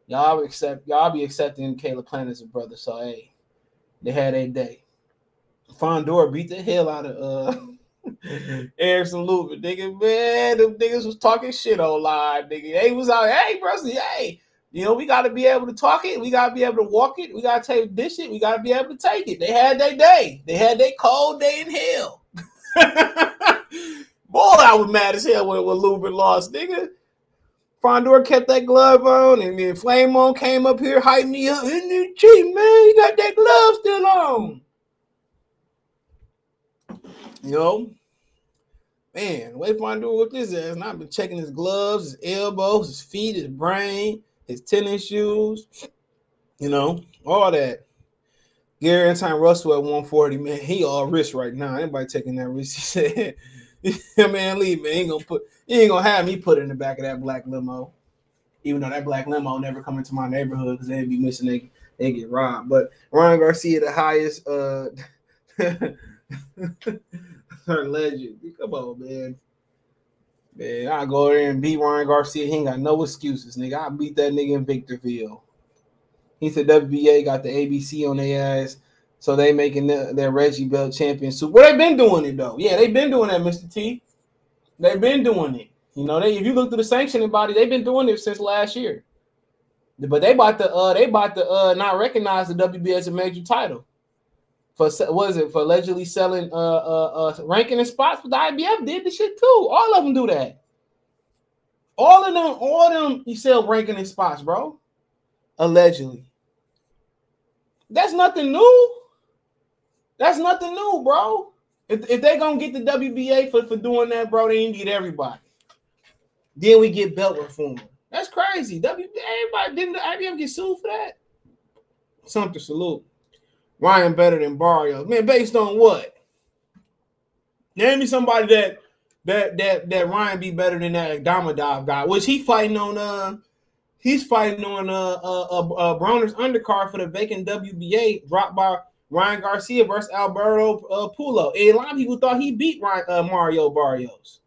y'all accept y'all be accepting Caleb Plant as a brother. So hey, they had a day. Fundora beat the hell out of uh Erickson Lubin, nigga, man, them niggas was talking shit online, nigga. They was out, hey, bro, hey, you know, we got to be able to talk it. We got to be able to walk it. We got to take this shit. We got to be able to take it. They had their day. They had their cold day in hell. Boy, I was mad as hell when, when Lubin lost, nigga. Fundora kept that glove on, and then Flame On came up here, hyped me up. In the cheap, man, you got that glove still on. You know, man, way Fundora with this ass, and I've been checking his gloves, his elbows, his feet, his brain, his tennis shoes, you know, all that. Gary Antuanne Russell at 140, man, he all wrist right now. Anybody taking that risk? He said, man, leave, me. Ain't gonna put, he ain't gonna have me put in the back of that black limo. Even though that black limo never come into my neighborhood because they'd be missing, they, they get robbed. But Ryan Garcia, the highest uh her legend. Come on, man. Man, I go there and beat Ryan Garcia. He ain't got no excuses, nigga. I beat that nigga in Victorville. He said WBA got the ABC on their ass, so they making the, their Reggie Belt champion suit. Well, they've been doing it though. Yeah, they've been doing that, Mr. T. They've been doing it. You know, they if you look through the sanctioning body, they've been doing it since last year. But they bought the uh they bought the uh not recognize the WBA as a major title for was it for allegedly selling uh uh, uh ranking and spots. But the IBF did the shit too. All of them do that. All of them, all of them, you sell ranking and spots, bro. Allegedly. That's nothing new. That's nothing new, bro. If, if they gonna get the WBA for, for doing that, bro, they need everybody. Then we get belt reform. That's crazy. WBA, everybody didn't the IBF get sued for that? Something salute. Ryan better than Barrios. Man, based on what? Name me somebody that that that that Ryan be better than that Damadov guy, which he fighting on uh he's fighting on uh uh, uh, uh Broner's undercard for the vacant WBA dropped by Ryan Garcia versus Alberto uh. And a lot of people thought he beat Ryan, uh, Mario Barrios.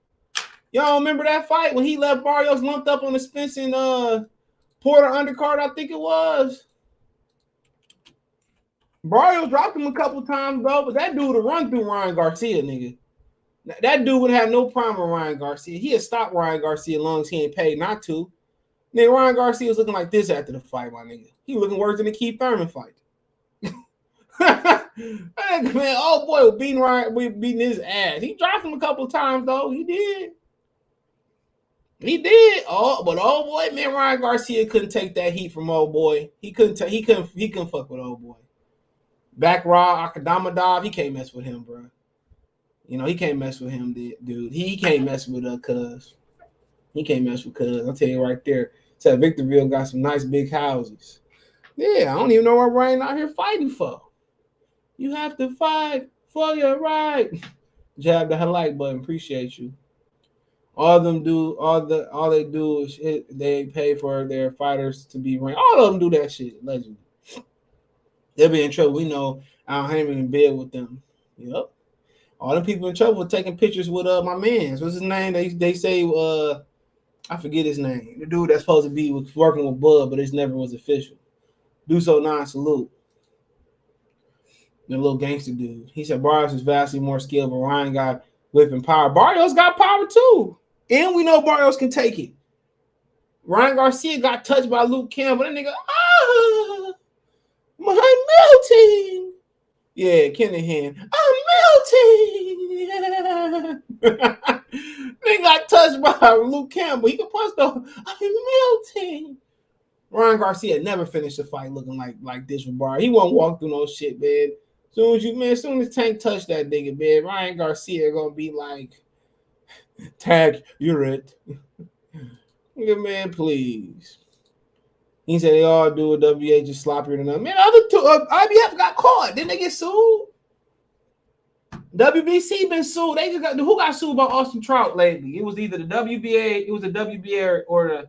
Y'all remember that fight when he left Barrios lumped up on the Spence and uh, Porter undercard? I think it was. Barrios dropped him a couple times though, but that dude would run through Ryan Garcia, nigga. That dude would have no problem with Ryan Garcia. He had stopped Ryan Garcia as long as he ain't paid not to. Nigga, Ryan Garcia was looking like this after the fight, my nigga. He looking worse than the Keith Thurman fight. man, oh boy, beating Ryan, we beating his ass. He dropped him a couple times though. He did. He did. Oh, but oh boy, man, Ryan Garcia couldn't take that heat from old boy. He couldn't. He couldn't. He couldn't fuck with old boy. Back raw, Akadamadov, he can't mess with him, bro. You know he can't mess with him, dude. He can't mess with uh, cuz. He can't mess with cuz. I'll tell you right there. Said Victorville got some nice big houses. Yeah, I don't even know what Ryan out here fighting for. You have to fight for your right. Jab the like button. Appreciate you. All of them do all the all they do is they pay for their fighters to be ranked. All of them do that shit. Allegedly, they'll be in trouble. We know Al Haymon in bed with them. Yep. All the people in trouble taking pictures with uh my man's. What's his name? They they say uh I forget his name. The dude that's supposed to be working with Bud, but it never was official. Do so non salute the little gangster dude. He said Barrios is vastly more skilled, but Ryan got whipping power. Barrios got power too. And we know Barrios can take it. Ryan Garcia got touched by Luke Campbell. That nigga, ah, my melting. Yeah, Kinahan, I'm melting. they got touched by Luke Campbell. He can punch though. I'm melting. Ryan Garcia never finished a fight looking like like this with Bar. He won't walk through no shit, man. Soon as you man, soon as Tank touched that nigga, man, Ryan Garcia gonna be like, tag, you're it. nigga, man, please. He said they all do a WA just sloppier than them. Man, other two uh, IBF got caught. Didn't they get sued? WBC been sued. They just got who got sued by Austin Trout lately? It was either the WBA, it was the WBA or the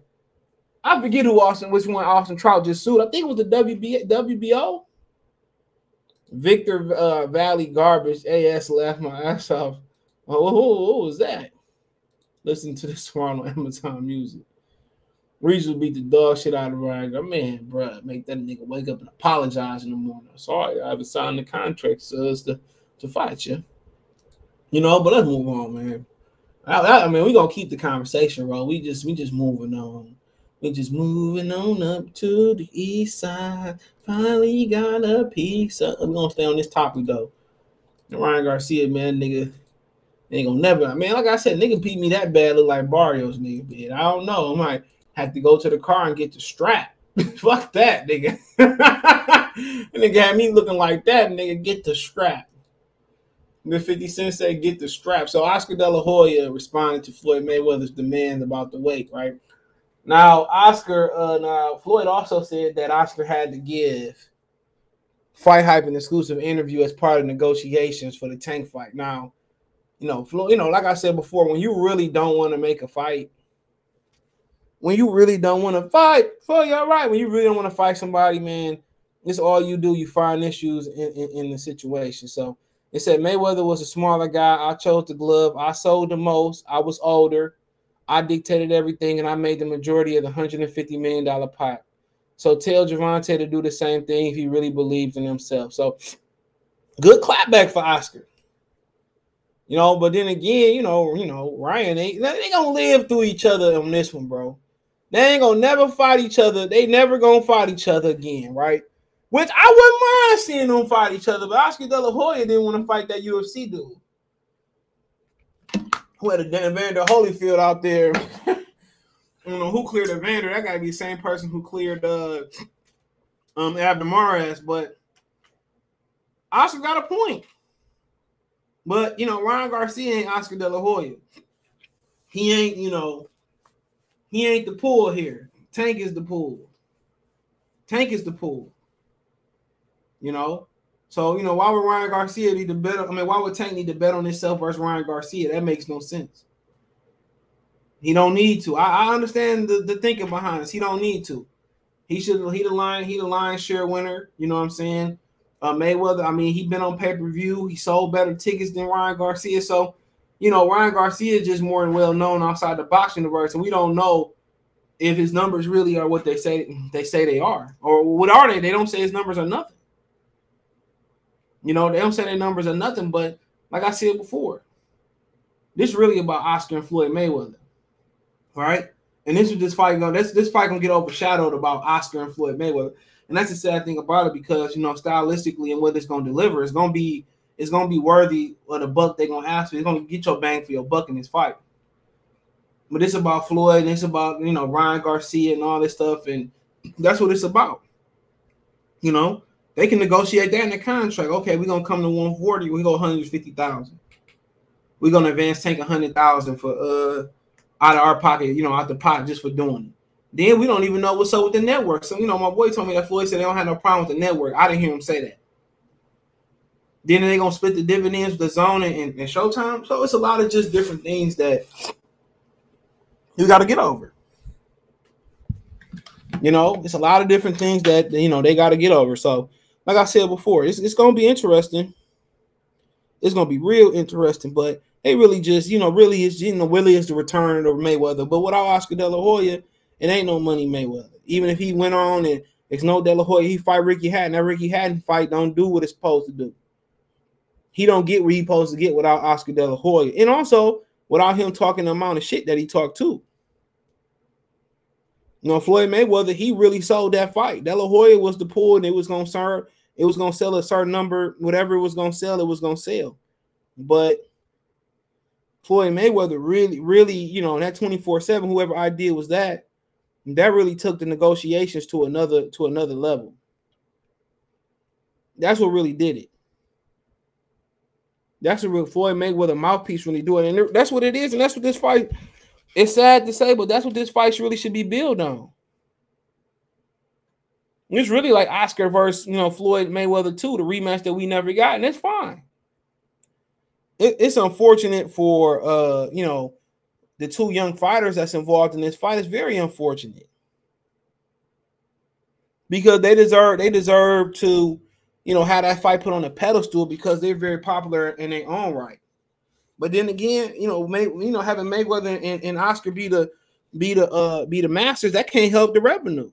I forget who Austin, which one Austin Trout just sued. I think it was the WBA, WBO. Victor uh, Valley Garbage AS left my ass off. Oh, what was that? Listen to this Toronto Amazon music. Reese will beat the dog shit out of Ryan. Man, bro, make that nigga wake up and apologize in the morning. Sorry, I haven't signed the contract, so to, to fight you. You know, but let's move on, man. I, I, I mean, we gonna keep the conversation, bro. We just we just moving on. We just moving on up to the east side. Finally got a piece. Of, I'm gonna stay on this topic though. Ryan Garcia, man, nigga, ain't gonna never. I mean, like I said, nigga beat me that bad, look like Barrios, nigga. I don't know. I might have to go to the car and get the strap. Fuck that, nigga. and nigga had me looking like that, nigga. Get the strap. The 50 Cent said, get the strap. So Oscar De La Hoya responded to Floyd Mayweather's demand about the weight, right? Now, Oscar, uh, now Floyd also said that Oscar had to give Fight Hype an exclusive interview as part of negotiations for the Tank fight. Now, you know, Floyd, you know, like I said before, when you really don't want to make a fight, when you really don't want to fight, Floyd, you're right. When you really don't want to fight somebody, man, it's all you do. You find issues in, in, in the situation. So it said Mayweather was a smaller guy. I chose the glove. I sold the most. I was older. I dictated everything and I made the majority of the $150 million pot. So tell Gervonta to do the same thing if he really believes in himself. So good clapback for Oscar. You know, but then again, you know, you know, Ryan ain't they gonna live through each other on this one, bro. They ain't gonna never fight each other. They never gonna fight each other again, right? Which I wouldn't mind seeing them fight each other, but Oscar De La Hoya didn't want to fight that UFC dude who had a damn Evander Holyfield out there. I don't know who cleared Evander. That got to be the same person who cleared uh, um Abner Mares. But Oscar got a point. But you know, Ryan Garcia ain't Oscar De La Hoya. He ain't, you know, he ain't the pool here. Tank is the pool. Tank is the pool. You know, so you know why would Ryan Garcia need to bet? I mean, why would Tank need to bet on himself versus Ryan Garcia? That makes no sense. He don't need to. I, I understand the, the thinking behind this. He don't need to. He should. He the line. He the line share winner. You know what I'm saying? Uh, Mayweather. I mean, he been on pay per view. He sold better tickets than Ryan Garcia. So, you know, Ryan Garcia is just more well known outside the boxing universe, and we don't know if his numbers really are what they say they say they are, or what are they? They don't say his numbers are nothing. You know, they don't say their numbers are nothing, but like I said before, this is really about Oscar and Floyd Mayweather. All right. And this is this fight going this this fight gonna get overshadowed about Oscar and Floyd Mayweather. And that's the sad thing about it because you know, stylistically and what it's gonna deliver, it's gonna be it's gonna be worthy of the buck they're gonna ask for. It's gonna get your bang for your buck in this fight. But it's about Floyd and it's about you know Ryan Garcia and all this stuff, and that's what it's about. You know, they can negotiate that in the contract. Okay, we're gonna come to 140, we go 150,000. We're gonna advance tank 100,000 for uh out of our pocket, you know, out the pot just for doing it. Then we don't even know what's up with the network. So, you know, my boy told me that Floyd said they don't have no problem with the network. I didn't hear him say that. Then they're gonna split the dividends with DAZN and, and Showtime. So it's a lot of just different things that you got to get over. You know, it's a lot of different things that you know they got to get over. So, like I said before, it's, it's gonna be interesting. It's gonna be real interesting, but they really just, you know, really is, you know, really is the return of Mayweather. But without Oscar De La Hoya, it ain't no money Mayweather. Even if he went on and it's no De La Hoya, he fight Ricky Hatton. That Ricky Hatton fight don't do what it's supposed to do. He don't get where he's supposed to get without Oscar De La Hoya. And also without him talking the amount of shit that he talked to. You know, Floyd Mayweather, he really sold that fight. De La Hoya was the pool, and it was gonna serve, it was gonna sell a certain number, whatever it was gonna sell, it was gonna sell. But Floyd Mayweather really, really, you know, that 24-7, whoever idea was that, that really took the negotiations to another to another level. That's what really did it. That's what Floyd Mayweather mouthpiece really doing, it. and that's what it is, and that's what this fight. It's sad to say, but that's what this fight really should be built on. It's really like Oscar versus you know Floyd Mayweather too, the rematch that we never got, and it's fine it, it's unfortunate for uh, you know, the two young fighters that's involved in this fight. It's very unfortunate because they deserve they deserve to, you know, have that fight put on a pedestal because they're very popular in their own right. But then again, you know, May, you know, having Mayweather and, and Oscar be the be the uh be the masters, that can't help the revenue.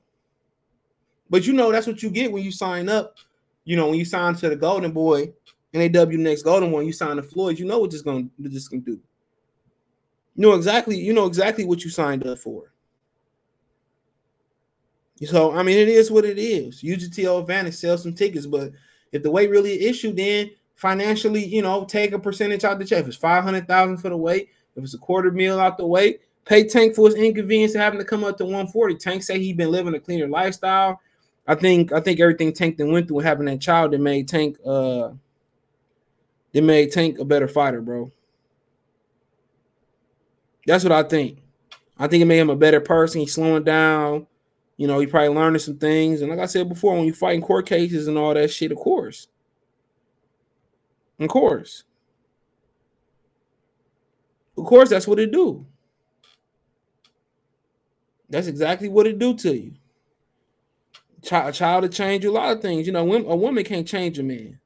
But you know, that's what you get when you sign up. You know, when you sign to the Golden Boy, NAW next Golden One, you sign the Floyd, you know what this gonna this gonna do. You know exactly, you know exactly what you signed up for. So I mean, it is what it is. UGTO advantage, sell some tickets, but if the weight really issue, then financially, you know, take a percentage out the check. If it's five hundred thousand for the weight, if it's a quarter meal out the weight, pay Tank for his inconvenience of having to come up to one forty. Tank say he been living a cleaner lifestyle. I think I think everything Tank then went through having that child that made Tank uh it made Tank a better fighter, bro. That's what I think. I think it made him a better person. He's slowing down. You know, he probably learning some things. And like I said before, when you fight in court cases and all that shit, of course. Of course. Of course, that's what it do. That's exactly what it do to you. a child to change a lot of things. You know, a woman can't change a man.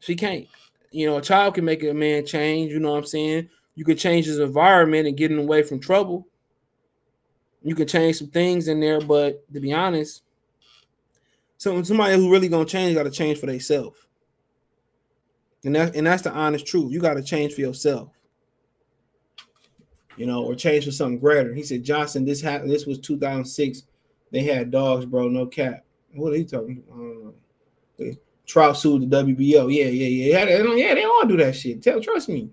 She can't. You know, a child can make a man change. You know what I'm saying? You could change his environment and get him away from trouble. You can change some things in there, but to be honest, so somebody who really gonna change got to change for themselves. And that and that's the honest truth. You got to change for yourself. You know, or change for something greater. He said, Johnson, this happened. This was 2006. They had dogs, bro. No cap. What are you talking? Know. Trout sued the WBO. Yeah, yeah, yeah. Yeah, they all do that shit. Tell, trust me.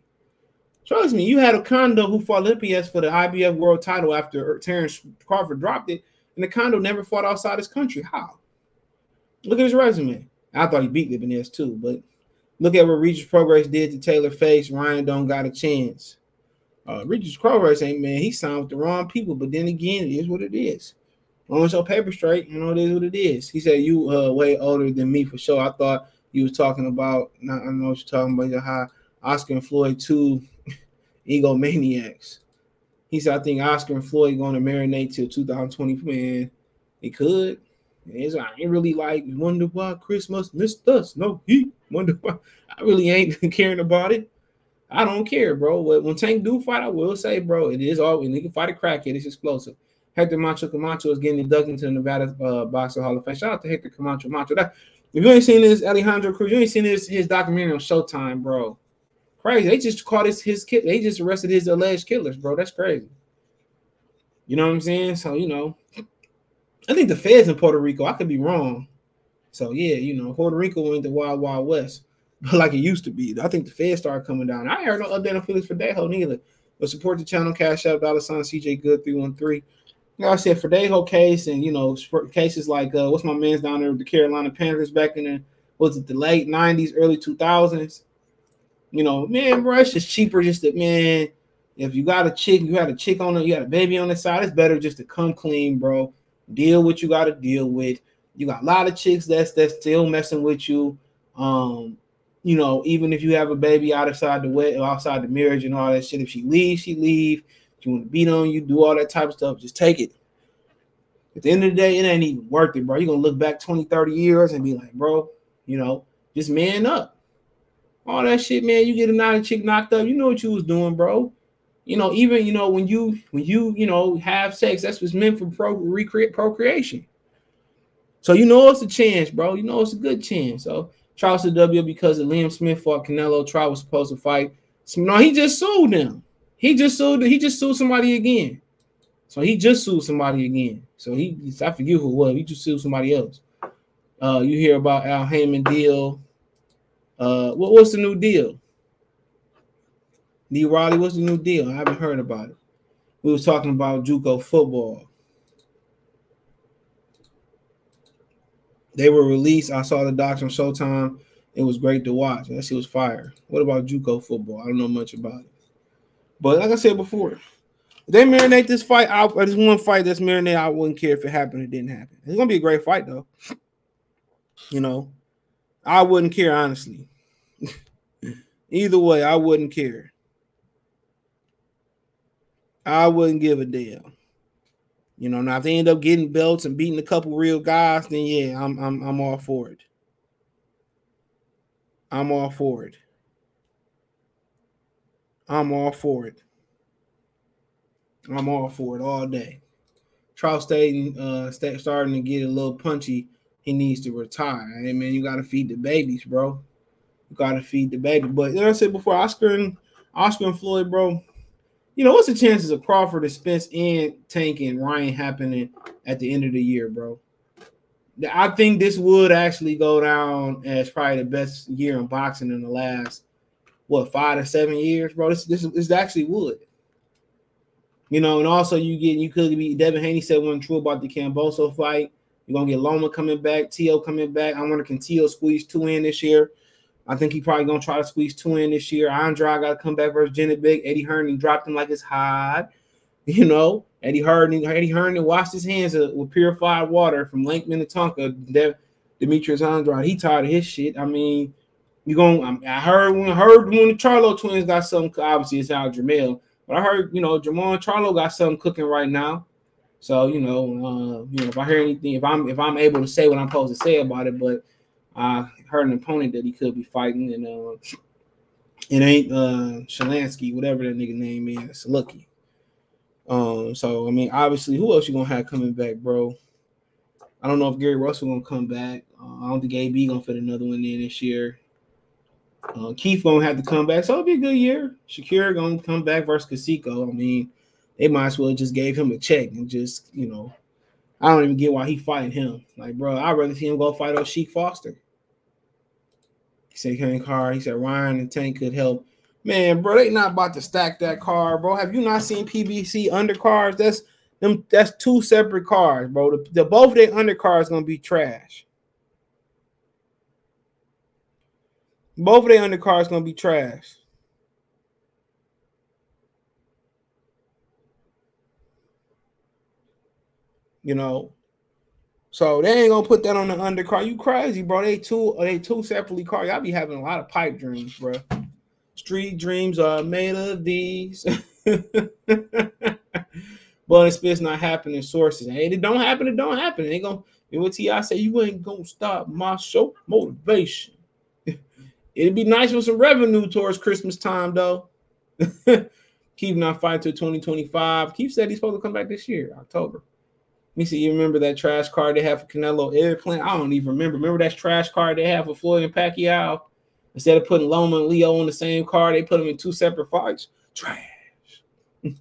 Trust me. You had a condo who fought Olympias for the IBF world title after Terence Crawford dropped it, and the condo never fought outside his country. How? Look at his resume. I thought he beat Ibanez too, but look at what Regis Prograis did to Taylor Face. Ryan don't got a chance. Uh, Regis Prograis ain't man, he signed with the wrong people, but then again, it is what it is. As your paper straight, you know it is what it is. He said you uh way older than me for sure. I thought you was talking about. Not, I don't know what you're talking about. How Oscar and Floyd two egomaniacs. He said, I think Oscar and Floyd going to marinate till 2020. Man, it could. It's, I ain't really like wonder why Christmas missed us. No, he wonder why. I really ain't caring about it. I don't care, bro. When Tank do fight, I will say, bro, it is all when he can fight a crackhead. It's explosive. Hector Macho Camacho is getting inducted into the Nevada uh, Boxer Hall of Fame. Shout out to Hector Camacho Macho. That, if you ain't seen this Alejandro Cruz, you ain't seen this his documentary on Showtime, bro. Crazy. They just caught his his kid. They just arrested his alleged killers, bro. That's crazy. You know what I'm saying? So you know, I think the feds in Puerto Rico. I could be wrong. So yeah, you know, Puerto Rico went the wild wild west, but like it used to be. I think the feds started coming down. I heard no update on Felix Verdejo neither. But support the channel, cash out dollar sign CJ Good three one three. I said, Verdejo case and you know cases like uh, what's my man's down there with the Carolina Panthers back in the was it the late nineties, early two thousands you know, man, bro, it's cheaper just to man. If you got a chick, you had a chick on it, you got a baby on the side, it's better just to come clean, bro. Deal what you got to deal with. You got a lot of chicks that's that's still messing with you. Um, you know, even if you have a baby outside the way, outside the marriage and all that shit, if she leaves, she leave. If you want to beat on you, do all that type of stuff, just take it. At the end of the day, it ain't even worth it, bro. You're gonna look back 20, 30 years and be like, bro, you know, just man up all that shit, man. You get another chick knocked up, you know what you was doing, bro. You know, even you know when you when you you know have sex, that's what's meant for pro recreate procreation. So you know it's a chance, bro. You know it's a good chance. So Charles W because of Liam Smith fought Canelo. Trial was supposed to fight. No, he just sued them. He just sued. He just sued somebody again. So he just sued somebody again. So he I forget who it was. He just sued somebody else. Uh, you hear about Al Haymon deal. Uh, what, what's the new deal? D. Riley, what's the new deal? I haven't heard about it. We was talking about JUCO football. They were released. I saw the docs on Showtime. It was great to watch. That shit was fire. What about JUCO football? I don't know much about it. But like I said before, they marinate this fight out. This one fight that's marinated. I wouldn't care if it happened or didn't happen. It's gonna be a great fight though. You know, I wouldn't care honestly. Either way, I wouldn't care. I wouldn't give a damn. You know, now if they end up getting belts and beating a couple real guys, then yeah, I'm I'm I'm all for it. I'm all for it. I'm all for it. I'm all for it all day. Charles Staten uh starting to get a little punchy. He needs to retire. Hey man, you gotta feed the babies, bro. You gotta feed the baby. But like I said before, Oscar and Oscar and Floyd, bro. You know, what's the chances of Crawford Spence and Tank and Ryan happening at the end of the year, bro? I think this would actually go down as probably the best year in boxing in the last what five to seven years, bro. This this, this actually would. You know, and also you get you could be Devin Haney said one true about the Kambosos fight. You're gonna get Loma coming back, Tio coming back. I wonder can Tio squeeze two in this year? I think he probably gonna try to squeeze two in this year. Andrade got to come back versus Jenny Big. Eddie Hearn dropped him like it's hot. You know, Eddie Hearn, Eddie Hearn washed his hands with purified water from Lake Minnetonka. De- Demetrius Andrade, he tired of his shit. I mean, you going? I heard when I heard when the Charlo twins got something. Obviously, it's Al Jamel, but I heard you know Jamal and Charlo got something cooking right now. So you know, uh, you know, if I hear anything, if I'm if I'm able to say what I'm supposed to say about it, but I heard an opponent that he could be fighting, and uh, it ain't uh Shalansky, whatever that nigga name is, Lucky. Um, so I mean, obviously, who else you gonna have coming back, bro? I don't know if Gary Russell gonna come back. Uh, I don't think AB gonna fit another one in this year. Uh, Keith gonna have to come back, so it'll be a good year. Shakur gonna come back versus Casico. I mean, they might as well just gave him a check and just you know I don't even get why he fighting him. Like, bro, I'd rather see him go fight O'Shaquie Foster. He said Ken Carr. He said Ryan and Tank could help. Man, bro, they not about to stack that car, bro. Have you not seen PBC undercards? That's them. That's two separate cars, bro. The, the both of their undercards gonna be trash. Both of their undercards gonna be trash. You know, so they ain't gonna put that on the undercard. You crazy, bro? They two, they two separately card. Y'all be having a lot of pipe dreams, bro. Street dreams are made of these. but it's, not happening. Sources, hey, it don't happen. It don't happen. It ain't gonna. What T.I. say, you ain't gonna stop my show motivation. It'd be nice with some revenue towards Christmas time, though. Keep not fighting till 2025. Keep said he's supposed to come back this year, October. See. You remember that trash card they have for Canelo Airplane? I don't even remember. Remember that trash card they have for Floyd and Pacquiao? Instead of putting Loma and Leo on the same card, they put them in two separate fights. Trash.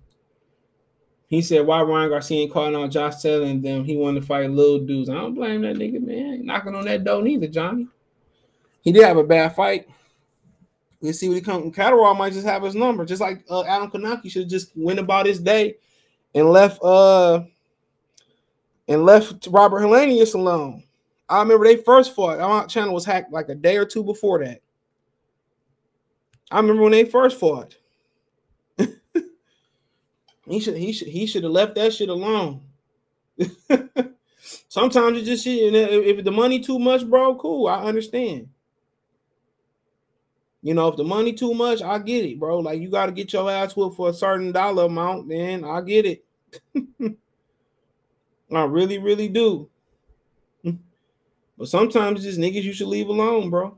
he said, why Ryan Garcia ain't calling out Josh and them? He wanted to fight little dudes. I don't blame that nigga, man. knocking on that door neither, Johnny. He did have a bad fight. Let's see what he comes. Catterall might just have his number, just like uh, Adam Kownacki should just went about his day and left uh and left Robert Helenius alone. I remember they first fought. My channel was hacked like a day or two before that. I remember when they first fought. he should he should he should have left that shit alone. Sometimes it just shit. If the money too much, bro, cool. I understand. You know, if the money too much, I get it, bro. Like you got to get your ass whooped for a certain dollar amount, then I get it. I really, really do. but sometimes just niggas you should leave alone, bro.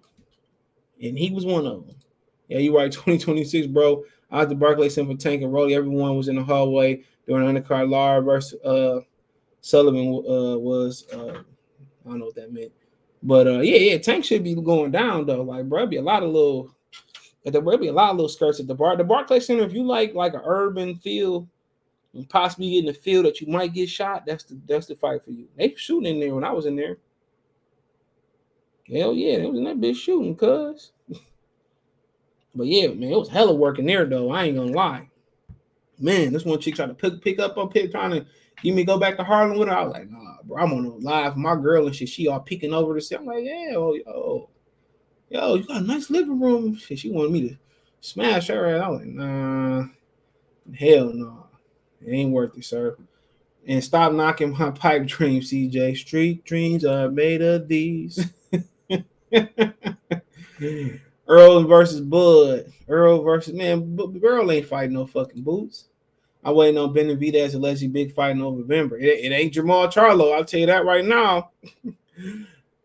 And he was one of them. Yeah, you right. 2026, bro. Was the Barclays Center Tank and Rolly. Everyone was in the hallway during undercard. Lara versus uh, Sullivan uh, was uh, I don't know what that meant. But uh, yeah, yeah, Tank should be going down though. Like, bro, be a lot of little, there will be a lot of little skirts at the bar. The Barclays Center, if you like like an urban feel, and possibly in the field that you might get shot, that's the that's the fight for you. They shooting in there when I was in there. Hell yeah, they was in that bitch shooting, cuz. but yeah, man, it was hella working there though. I ain't gonna lie. Man, this one chick tried to pick pick up on pick, trying to give me go back to Harlem with her. I was like, nah, bro, I'm on a live. My girl and shit, she all peeking over to see. I'm like, yeah, oh, yo, yo, you got a nice living room. Shit, she wanted me to smash her. I was like, nah, hell no, it ain't worth it, sir. And stop knocking my pipe dreams, CJ. Street dreams are made of these. Earl versus Bud. Earl versus man, but Earl ain't fighting no fucking boots. I'm waiting on Benavidez allegedly big fight in November. It, it ain't Jermall Charlo. I'll tell you that right now.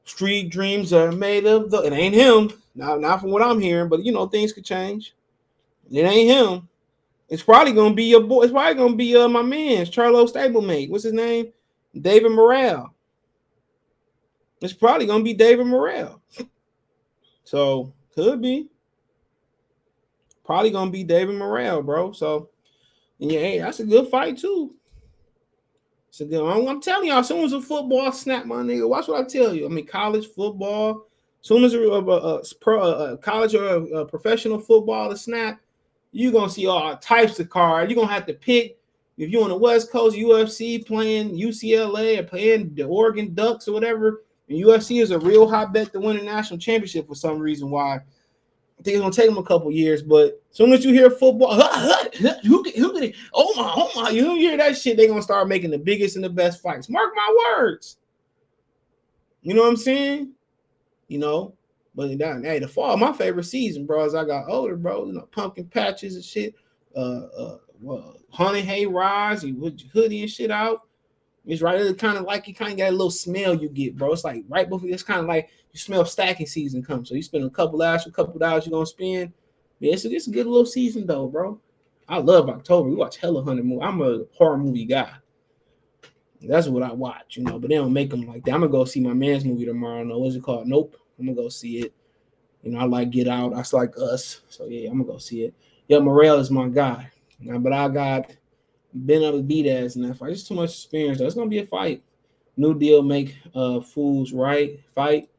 Street dreams are made of the. It ain't him. Not not from what I'm hearing, but you know things could change. It ain't him. It's probably gonna be your boy. It's probably gonna be uh my man's Charlo stablemate. What's his name? David Morrell. It's probably gonna be David Morrell. So could be. Probably gonna be David Morrell, bro. So yeah, hey, that's a good fight too. It's a good. One. I'm telling y'all, as soon as a football snap, my nigga, watch what I tell you. I mean, college football. As soon as a, a, a, a college or a, professional football to snap, you're gonna see all types of cards. You're gonna have to pick if you're on the West Coast, USC playing UCLA or playing the Oregon Ducks or whatever. And USC is a real hot bet to win a national championship for some reason. Why? I think it's gonna take them a couple years, but as soon as you hear football, who who did it? Oh my, oh my, you hear that shit, they're gonna start making the biggest and the best fights. Mark my words. You know what I'm saying? You know, but down hey, the fall, my favorite season, bro, as I got older, bro. You know, pumpkin patches and shit, uh, uh, honey hay rise, you put your hoodie and shit out. It's right. It's kind of like you kind of got a little smell you get, bro. It's like right before it's kind of like you smell stacking season comes. So you spend a couple hours, a couple dollars you're gonna spend. Yeah, it's a, it's a good little season though, bro. I love October. We watch hella hundred movie. I'm a horror movie guy. That's what I watch, you know. But they don't make them like that. I'm gonna go see my man's movie tomorrow. No, what's it called? Nope. I'm gonna go see it. You know, I like Get Out. I like Us. So yeah, I'm gonna go see it. Yeah, Morrell is my guy. Now, but I got been to beat ass in that fight. It's too much experience. It's gonna be a fight. New deal, make uh fools right. Fight.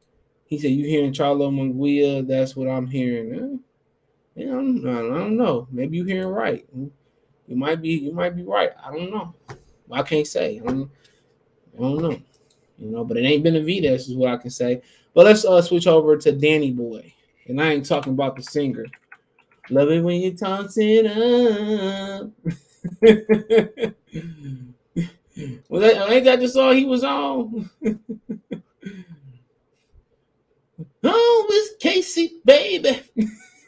He said, "You hearing Charlo Munguia? That's what I'm hearing." Eh, yeah, I don't, I don't know. Maybe you hearing right. You might be. You might be right. I don't know. I can't say. I don't, I don't know. You know, but it ain't been a V. This is what I can say. But let's uh switch over to Danny Boy. And I ain't talking about the singer. Love it when you toss it up. well, that, ain't that the song he was on? oh, it's Casey, baby.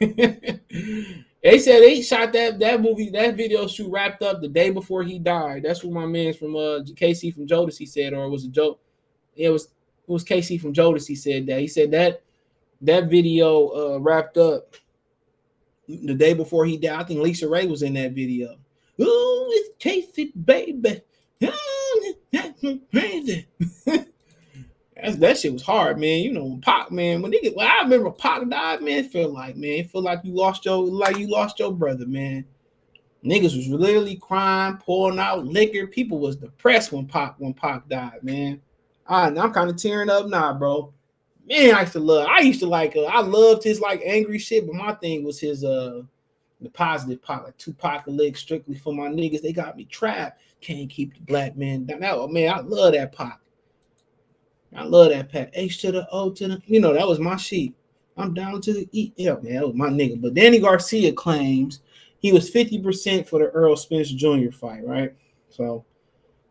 they said they shot that that movie, that video shoot wrapped up the day before he died. That's what my man from uh Casey from Jodeci said, or it was a joke. Yeah, It was it was Casey from Jodeci said that. He said that that video uh wrapped up the day before he died. I think Lisa Ray was in that video. Oh, it's Casey, baby. That's, that shit was hard, man. You know, Pac, man. When niggas, when I remember Pac died, man, it felt like, man, it felt like you lost your, like you lost your brother, man. Niggas was literally crying, pouring out liquor. People was depressed when Pac, when Pac died, man. I, I'm kind of tearing up now, bro. Man, I used to love. I used to like. Uh, I loved his like angry shit, but my thing was his uh the positive part, like Tupac leg strictly for my niggas. They got me trapped. Can't keep the black man down. That, man, I love that pop. I love that Pat. H to the O to the, you know, that was my sheet. I'm down to the E. Yeah, man, that was my nigga. But Danny Garcia claims he was 50% for the Earl Spence Jr. fight, right? So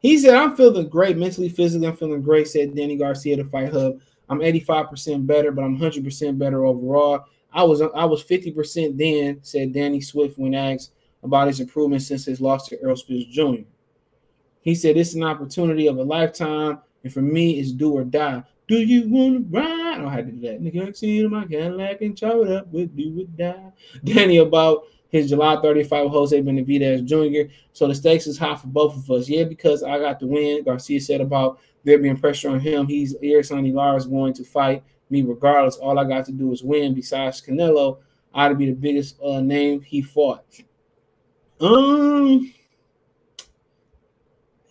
he said, I'm feeling great mentally, physically. I'm feeling great, said Danny Garcia to Fight Hub. I'm 85% better, but I'm 100% better overall. I was I was 50% then, said Danny Swift when asked about his improvement since his loss to Errol Spence Jr. He said, It's an opportunity of a lifetime. And for me, it's do or die. Do you want to ride? I don't have to do that. Nigga, see my Cadillac and chop it up with do or die. Danny about his July 35 with Jose Benavidez Jr. So the stakes is high for both of us. Yeah, because I got the win. Garcia said about there being pressure on him. He's Erislandy Lara is going to fight me regardless. All I got to do is win. Besides Canelo, I ought to be the biggest uh, name he fought. Um,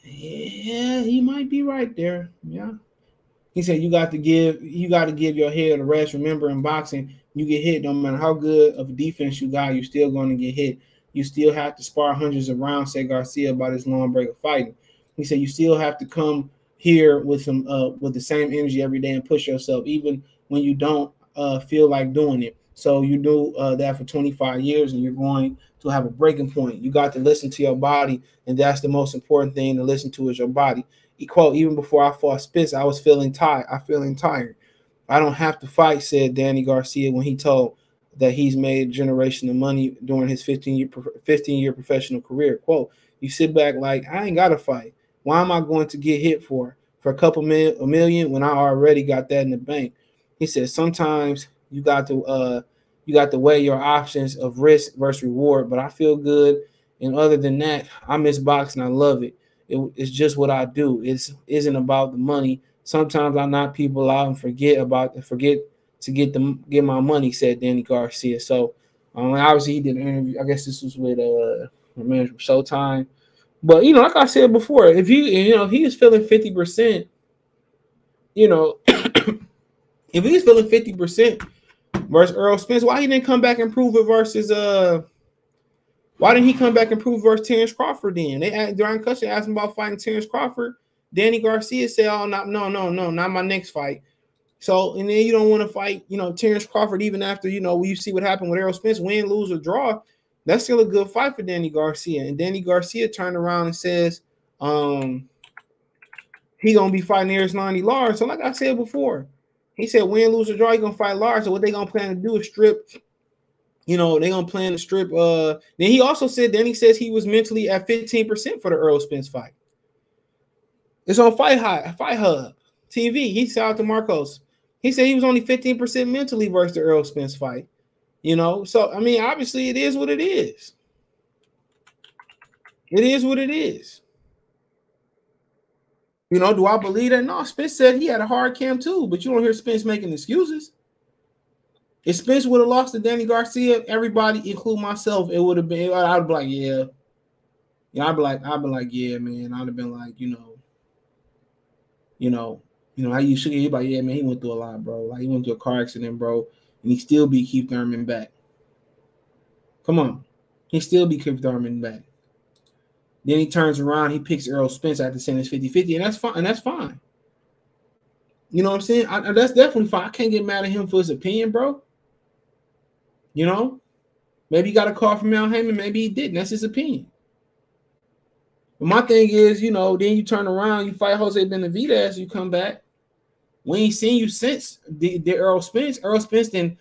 yeah, he might be right there. Yeah. He said you got to give you got to give your head a rest. Remember, in boxing, you get hit no matter how good of a defense you got, you're still going to get hit. You still have to spar hundreds of rounds, said Garcia about his long break of fighting. He said you still have to come here with some uh with the same energy every day and push yourself, even when you don't uh feel like doing it. So you do uh, that for 25 years, and you're going to have a breaking point. You got to listen to your body, and that's the most important thing to listen to is your body. He quote, even before I fought Spitz, I was feeling tired. I feeling tired. I don't have to fight, said Danny Garcia when he told that he's made a generation of money during his 15 year 15 year professional career. Quote, you sit back like I ain't gotta fight. Why am I going to get hit for for a couple mil, a million when I already got that in the bank? He said sometimes you got to uh you got to weigh your options of risk versus reward. But I feel good. And other than that, I miss boxing. I love it. it it's just what I do. It's isn't about the money. Sometimes I knock people out and forget about the forget to get them get my money, said Danny Garcia. So um, obviously he did an interview. I guess this was with uh man from Showtime. But you know, like I said before, if you you know if he is feeling 50%, you know, if he's feeling 50%, versus Earl Spence. Why he didn't come back and prove it versus uh why didn't he come back and prove versus Terence Crawford then? They asked Duran Cushion asked him about fighting Terence Crawford. Danny Garcia said, Oh, not no, no, no, not my next fight. So, and then you don't want to fight, you know, Terence Crawford, even after you know, you see what happened with Errol Spence, win, lose, or draw. That's still a good fight for Danny Garcia. And Danny Garcia turned around and says, um, he gonna be fighting Erislandy Lara. So, like I said before, he said, win, lose, or draw, you're gonna fight large. So what they gonna plan to do is strip. You know, they gonna plan to strip. Uh, then he also said, then he says he was mentally at 15% for the Errol Spence fight. It's on Fight Fight Hub TV. He said out to Marcos. He said he was only 15% mentally versus the Earl Spence fight. You know, so I mean, obviously, it is what it is. It is what it is. You know, do I believe that? No, Spence said he had a hard camp too, but you don't hear Spence making excuses. If Spence would have lost to Danny Garcia, everybody, include myself, it would have been. I'd be like, yeah, yeah. I'd be like, I'd be like, yeah, man. I'd have been like, you know, you know, you know how you should like, yeah, man. He went through a lot, bro. Like he went through a car accident, bro, and he still be Keith Thurman back. Come on, he still be Keith Thurman back. Then he turns around, he picks Errol Spence after saying it's 50 50, and that's fine. And that's fine. You know what I'm saying? I, that's definitely fine. I can't get mad at him for his opinion, bro. You know, maybe he got a call from Al Haymon, maybe he didn't. That's his opinion. But my thing is, you know, then you turn around, you fight Jose Benavidez, you come back. We ain't seen you since the, the Errol Spence. Earl Spence then,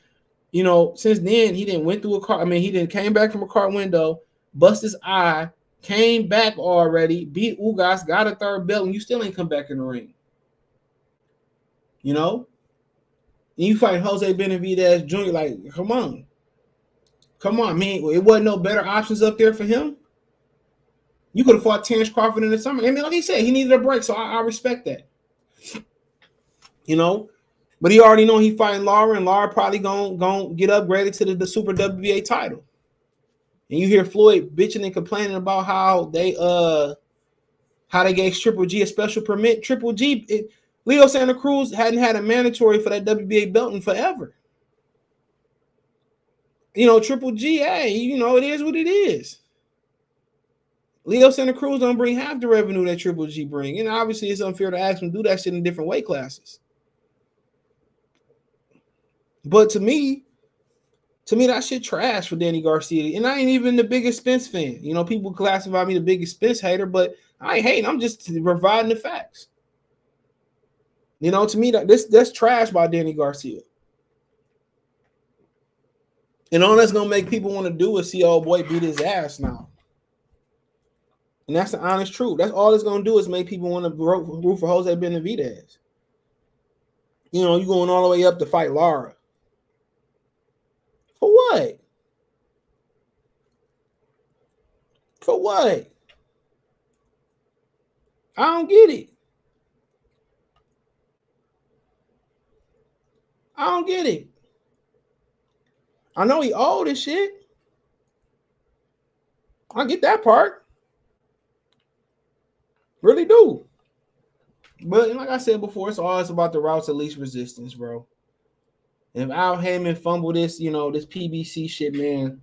you know, since then he didn't went through a car. I mean, he didn't came back from a car window, bust his eye, came back already, beat Ugas, got a third belt, and you still ain't come back in the ring. You know? And you fight Jose Benavidez Jr. Like, come on. Come on, man. It wasn't no better options up there for him. You could have fought Terence Crawford in the summer. I mean, like he said, he needed a break, so I, I respect that. You know, but he already know he fighting Lara, and Lara probably gonna, gonna get upgraded to the, the Super WBA title. And you hear Floyd bitching and complaining about how they uh how they gave Triple G a special permit. Triple G, it, Leo Santa Cruz hadn't had a mandatory for that WBA belt in forever. You know, Triple G, hey, you know, it is what it is. Leo Santa Cruz don't bring half the revenue that Triple G bring. And obviously it's unfair to ask him to do that shit in different weight classes. But to me, to me, that shit trash for Danny Garcia. And I ain't even the biggest Spence fan. You know, people classify me the biggest Spence hater, but I ain't hating. I'm just providing the facts. You know, to me, that this that's trash by Danny Garcia. And all that's gonna make people want to do is see old boy beat his ass now. And that's the honest truth. That's all it's gonna do is make people want to root for Jose Benavidez. You know, you going all the way up to fight Lara. For what? For what? I don't get it. I don't get it. I know he old as shit. I get that part. Really do. But like I said before, it's always about the routes of least resistance, bro. If Al Haymon fumble this, you know, this PBC shit, man,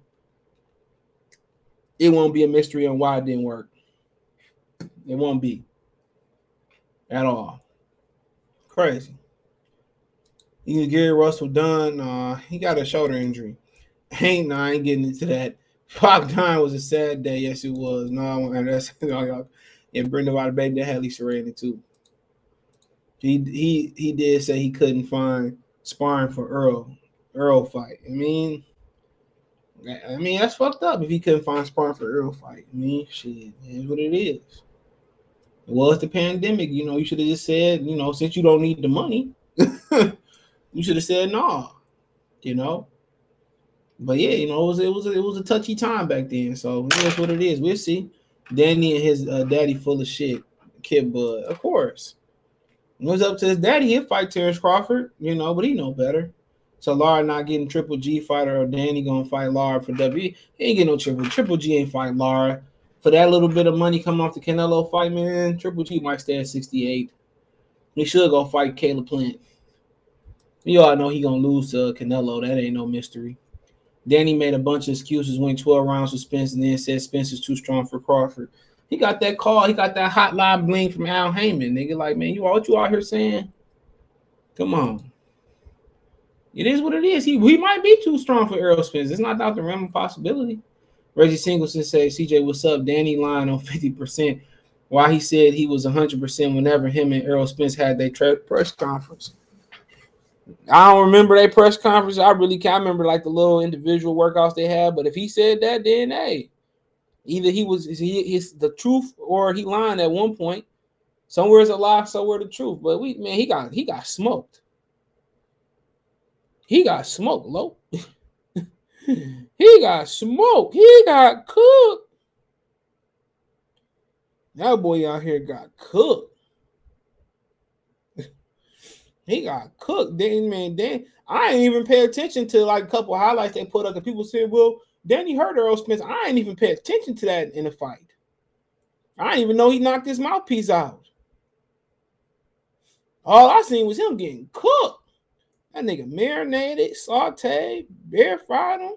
it won't be a mystery on why it didn't work. It won't be at all. Crazy. You Gary Russell done. Uh, he got a shoulder injury. Ain't no, I ain't getting into that. Pac nine was a sad day. Yes, it was. No, and that's know, and Brenda about baby that had Lisa Randy too. He he he did say he couldn't find sparring for Earl Earl fight. I mean, I mean that's fucked up if he couldn't find sparring for Earl fight. I mean, shit, is what it is. It was the pandemic, you know. You should have just said, you know, since you don't need the money, you should have said no. Nah, you know. But yeah, you know, it was it was it was a touchy time back then. So that's what it is. We'll see. Danny and his uh, daddy full of shit, Kid Bud, of course. It was up to his daddy. He'd fight Terence Crawford, you know, but he know better. So Lara not getting Triple G fighter or Danny gonna fight Lara for W. He ain't getting no Triple. Triple G ain't fight Lara for that little bit of money coming off the Canelo fight, man. Triple G might stay at 68. He should go fight Caleb Plant. You all know he gonna lose to Canelo. That ain't no mystery. Danny made a bunch of excuses, went 12 rounds with Spence, and then said Spencer's too strong for Crawford. He got that call. He got that hotline bling from Al Haymon. Nigga, like, man, you what you out here saying? Come on. It is what it is. He we might be too strong for Errol Spence. It's not out the realm of possibility. Reggie Singleton says, CJ, what's up? Danny lying on 50%. Why he said he was 100% whenever him and Errol Spence had their press conference. I don't remember their press conference. I really can't remember like the little individual workouts they had. But if he said that, then hey, Either he was he the truth or he lying at one point. Somewhere is a lie, somewhere the truth. But we man, he got he got smoked. He got smoked, low. he got smoked. He got cooked. That boy out here got cooked. He got cooked. Then man, then I ain't even pay attention to like a couple highlights they put up. And people said, well, Danny hurt Earl Spence. I didn't even pay attention to that in the fight. I didn't even know he knocked his mouthpiece out. All I seen was him getting cooked. That nigga marinated, sauteed, air fried him.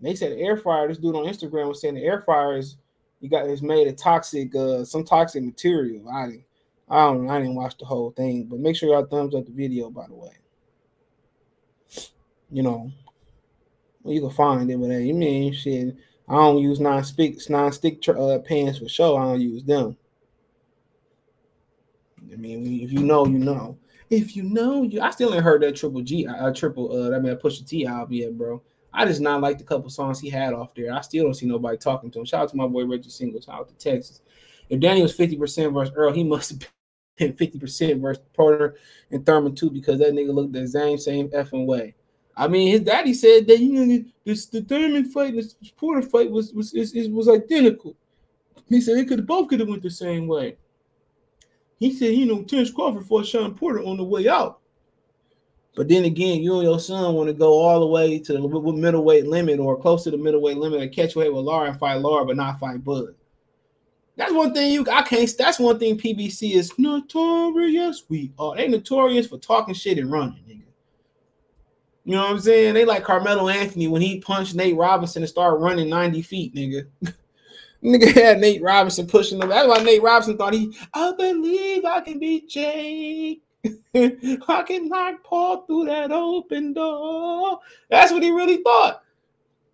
They said air fryer. This dude on Instagram was saying the air fryer is you got is made of toxic, uh, some toxic material. I I don't, I didn't watch the whole thing, but make sure y'all thumbs up the video. By the way, you know, Well, you can find it, but hey, you mean shit. I don't use non-stick non-stick uh, pans for sure. I don't use them. I mean, if you know, you know. If you know, you. I still ain't heard that triple G, uh, triple. Uh, I mean, Pusha T album yet, bro. I just not like the couple songs he had off there. I still don't see nobody talking to him. Shout out to my boy Reggie Singles. Out to Texas. If Danny was 50% versus Earl, he must have been 50% versus Porter and Thurman too, because that nigga looked the same, same effing way. I mean, his daddy said that you know this the Thurman fight and the Porter fight was was was, was identical. He said they could both could have went the same way. He said, you know, Terence Crawford fought Shawn Porter on the way out. But then again, you and your son want to go all the way to the middleweight limit or close to the middleweight limit and catch weight with Lara and fight Lara, but not fight Bud. That's one thing you I can't. That's one thing PBC is notorious. We are they notorious for talking shit and running, nigga. You know what I'm saying? They like Carmelo Anthony when he punched Nate Robinson and started running 90 feet, nigga. nigga had Nate Robinson pushing him. That's why Nate Robinson thought he, I believe I can beat Jake. I can knock Paul through that open door. That's what he really thought.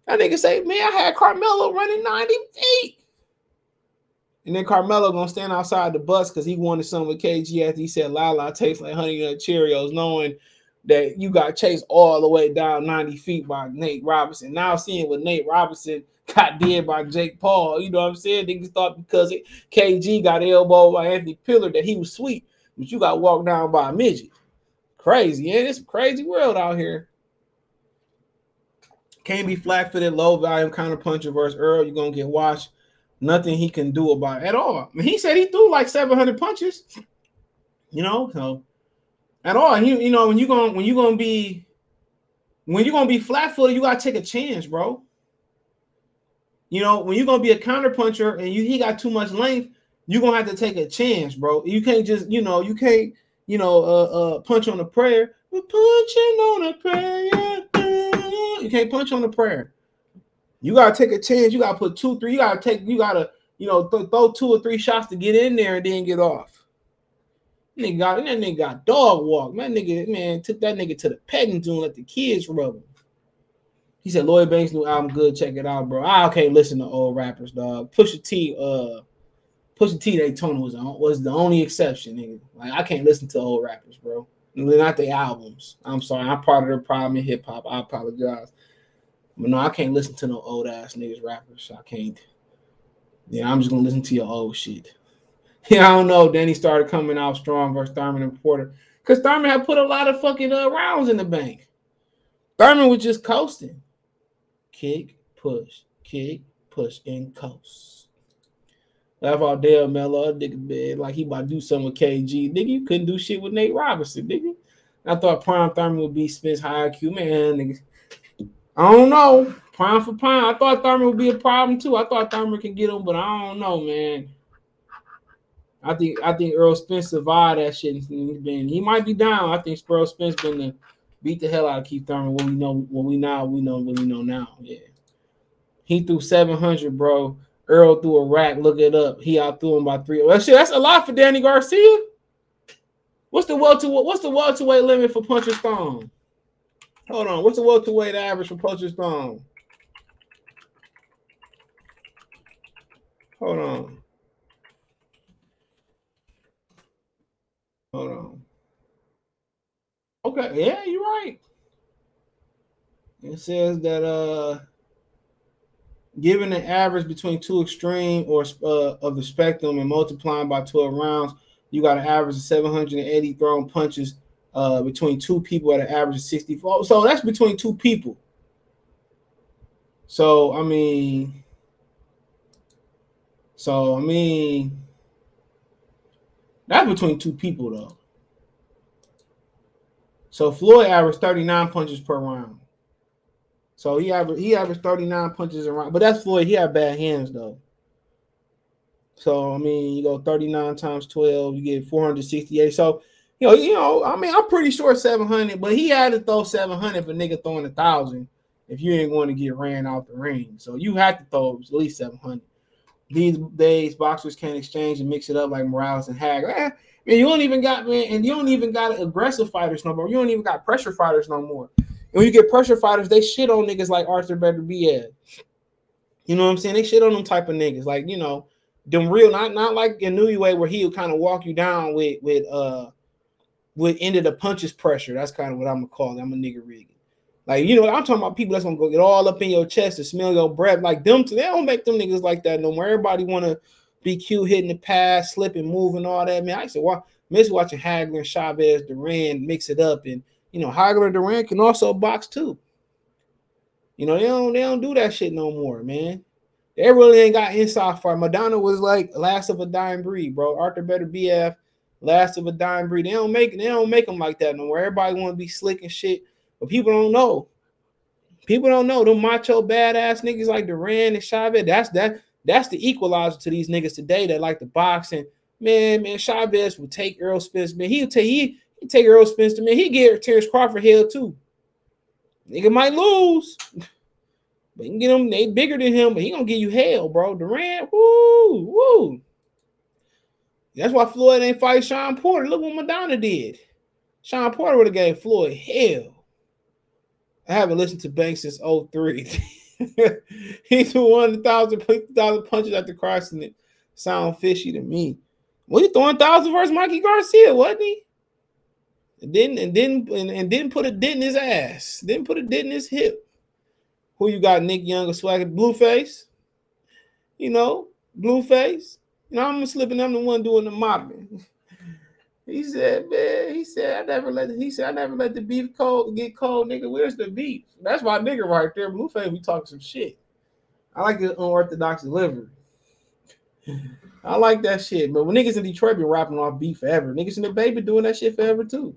That nigga say, man, I had Carmelo running 90 feet. And then Carmelo gonna stand outside the bus because he wanted some with KG after he said Lala tastes like honey nut Cheerios, knowing that you got chased all the way down 90 feet by Nate Robinson. Now seeing what Nate Robinson got did by Jake Paul, you know what I'm saying? Niggas thought because it, KG got elbowed by Anthony Peeler that he was sweet but you got walked down by a midget. Crazy, yeah, it's a crazy world out here. Can't be flat footed, low volume counter puncher versus Earl. You're gonna get washed. Nothing he can do about it at all. I mean, he said he threw like 700 punches. You know, so at all. You you know when you're going when you're gonna be when you're gonna be flat footed, you gotta take a chance, bro. You know when you're gonna be a counter puncher and you he got too much length, you're gonna have to take a chance, bro. You can't just, you know, you can't, you know, uh, uh punch on a prayer. We're punching on a prayer. You can't punch on a prayer. You gotta take a chance. You gotta put two, three. You gotta take. You gotta, you know, th- throw two or three shots to get in there and then get off. Nigga got that nigga got dog walk. Man, nigga, man, took that nigga to the petting zoo and let the kids rub him. He said Lloyd Banks' new album good. Check it out, bro. I can't listen to old rappers, dog. Pusha T, uh, Pusha T Daytona was was the only exception, nigga. Like I can't listen to old rappers, bro. Not the albums. I'm sorry. I'm part of the problem in hip hop. I apologize. But no, I can't listen to no old ass niggas rappers. I can't. Yeah, I'm just gonna listen to your old shit. Yeah, I don't know. He started coming out strong versus Thurman and Porter. Because Thurman had put a lot of fucking uh, rounds in the bank. Thurman was just coasting. Kick, push, kick, push, and coast. Laugh out Dale Mello, nigga, man, like he about to do something with KG. Nigga, you couldn't do shit with Nate Robinson, nigga. I thought Prime Thurman would be Spence high IQ, man, nigga. I don't know. Prime for prime. I thought Thurman would be a problem too. I thought Thurman can get him, but I don't know, man. I think I think Earl Spence survived that shit. He's been he might be down. I think Earl Spence been to beat the hell out of Keith Thurman. What we know, what we now we know, what we know now. Yeah, he threw seven hundred, bro. Earl threw a rack. Look it up. He out threw him by three. Well, shit, that's a lot for Danny Garcia. What's the welter? What's the welterweight limit for Puncher Stone? Hold on. What's the welterweight average for Puncher Stone? Hold on. Hold on. Okay, yeah, you're right. It says that uh Given the average between two extreme or uh, of the spectrum and multiplying by 12 rounds, you got an average of 780 thrown punches uh, between two people at an average of 64. So that's between two people. So I mean, so I mean, that's between two people though. So Floyd averaged 39 punches per round. So he averaged he averaged 39 punches around, but that's Floyd. He had bad hands though. So I mean, you go 39 times 12, you get 468. So you know, you know, I mean, I'm pretty sure 700, but he had to throw 700 for nigga throwing a thousand if you ain't going to get ran out the ring. So you had to throw at least 700. These days, boxers can't exchange and mix it up like Morales and Hag. Eh, man, you don't even got man, and you don't even got aggressive fighters no more. You don't even got pressure fighters no more. And when you get pressure fighters, they shit on niggas like Arthur Beterbiev. You know what I'm saying? They shit on them type of niggas. Like, you know, them real, not not like Inoue where he'll kind of walk you down with with uh with end of the punches pressure. That's kind of what I'm gonna call it. I'm a nigga rigging. Like, you know, I'm talking about people that's gonna go get all up in your chest and smell your breath. Like them, they don't make them niggas like that no more. Everybody wanna be cute, hitting the pass, slipping, moving, all that. Man, I used to watch, miss watching Hagler and Chavez, Duran mix it up, and you know, Hagler and Duran can also box too. You know, they don't they don't do that shit no more, man. They really ain't got inside fight. Maidana was like last of a dying breed, bro. Arthur Beterbiev, last of a dying breed. They don't make they don't make them like that no more. Everybody want to be slick and shit, but people don't know. People don't know them macho badass niggas like Duran and Chavez. That's that that's the equalizer to these niggas today that like the boxing. Man, man, Chavez would take Earl Spence. Man, he'll take he he take Errol Spence. to Man, he get Terence Crawford hell too. Nigga might lose. But you can get him. they bigger than him, but he gonna give you hell, bro. Duran, woo, woo. That's why Floyd ain't fight Shawn Porter. Look what Maidana did. Shawn Porter would have gave Floyd hell. I haven't listened to Banks since 03. he threw 1,000 punches after crossing it. Sound fishy to me. Well, he throwing thousand versus Mikey Garcia, wasn't he? And didn't and didn't and, and didn't put a dent in his ass. Didn't put a dent in his hip. Who you got? Nick Young or Swagger? Blueface. You know, Blueface. You know, I'm slipping. I'm the one doing the modeling. He said, man, he said, I never let he said, I never let the beef cold get cold, nigga. Where's the beef? That's my nigga right there. Blueface, we talking some shit. I like the unorthodox delivery. I like that shit. But when niggas in Detroit be rapping off beef forever, niggas in the baby doing that shit forever too.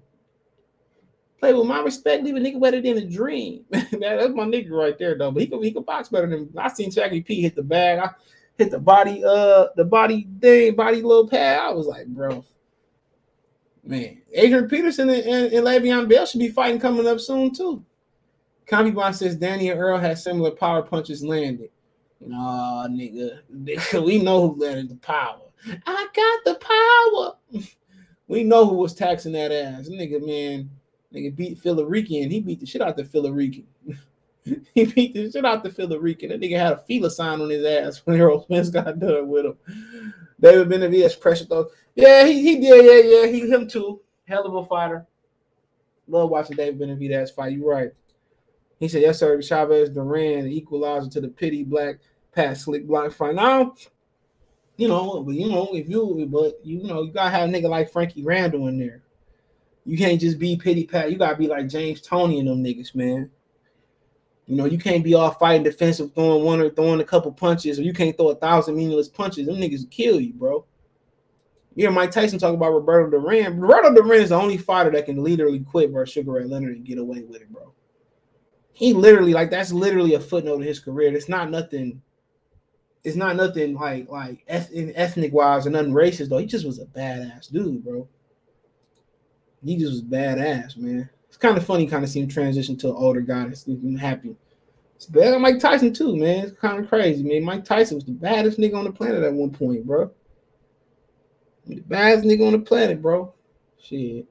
Play with my respect, leave a nigga better than a dream. that's my nigga right there, though. But he could he could box better than I seen Swaggy P hit the bag. I hit the body, uh, the body thing, body little pad. I was like, bro, man, Adrian Peterson and, and, and Le'Veon Bell should be fighting coming up soon too. Bond says Danny and Earl had similar power punches landed. Nah, nigga, we know who landed the power. I got the power. we know who was taxing that ass, nigga. Man, Nigga beat Philarican. He beat the shit out the Philarican. he beat the shit out the Philarican. That nigga had a feeler sign on his ass when Errol Spence got done with him. David Benavidez pressure though. Yeah, he, he did. Yeah, yeah. He him too. Hell of a fighter. Love watching David Benavidez fight. You right. He said, yes, sir. Chavez Duran, equalizer to the pity black pass slick block fight. Now, you know, but you know, if you but you know, you gotta have a nigga like Frankie Randall in there. You can't just be pity pat. You gotta be like James Toney and them niggas, man. You know, you can't be all fighting defensive, throwing one or throwing a couple punches, or you can't throw a thousand meaningless punches. Them niggas kill you, bro. You hear Mike Tyson talk about Roberto Duran. Roberto Duran is the only fighter that can literally quit versus Sugar Ray Leonard and get away with it, bro. He literally, like, that's literally a footnote of his career. It's not nothing. It's not nothing like like ethnic wise or nothing racist though. He just was a badass dude, bro he just was badass, man. It's kind of funny, kind of see him transition to an older guy that's happy. It's better than Mike Tyson too, man. It's kind of crazy, man. Mike Tyson was the baddest nigga on the planet at one point, bro. The baddest nigga on the planet, bro. Shit.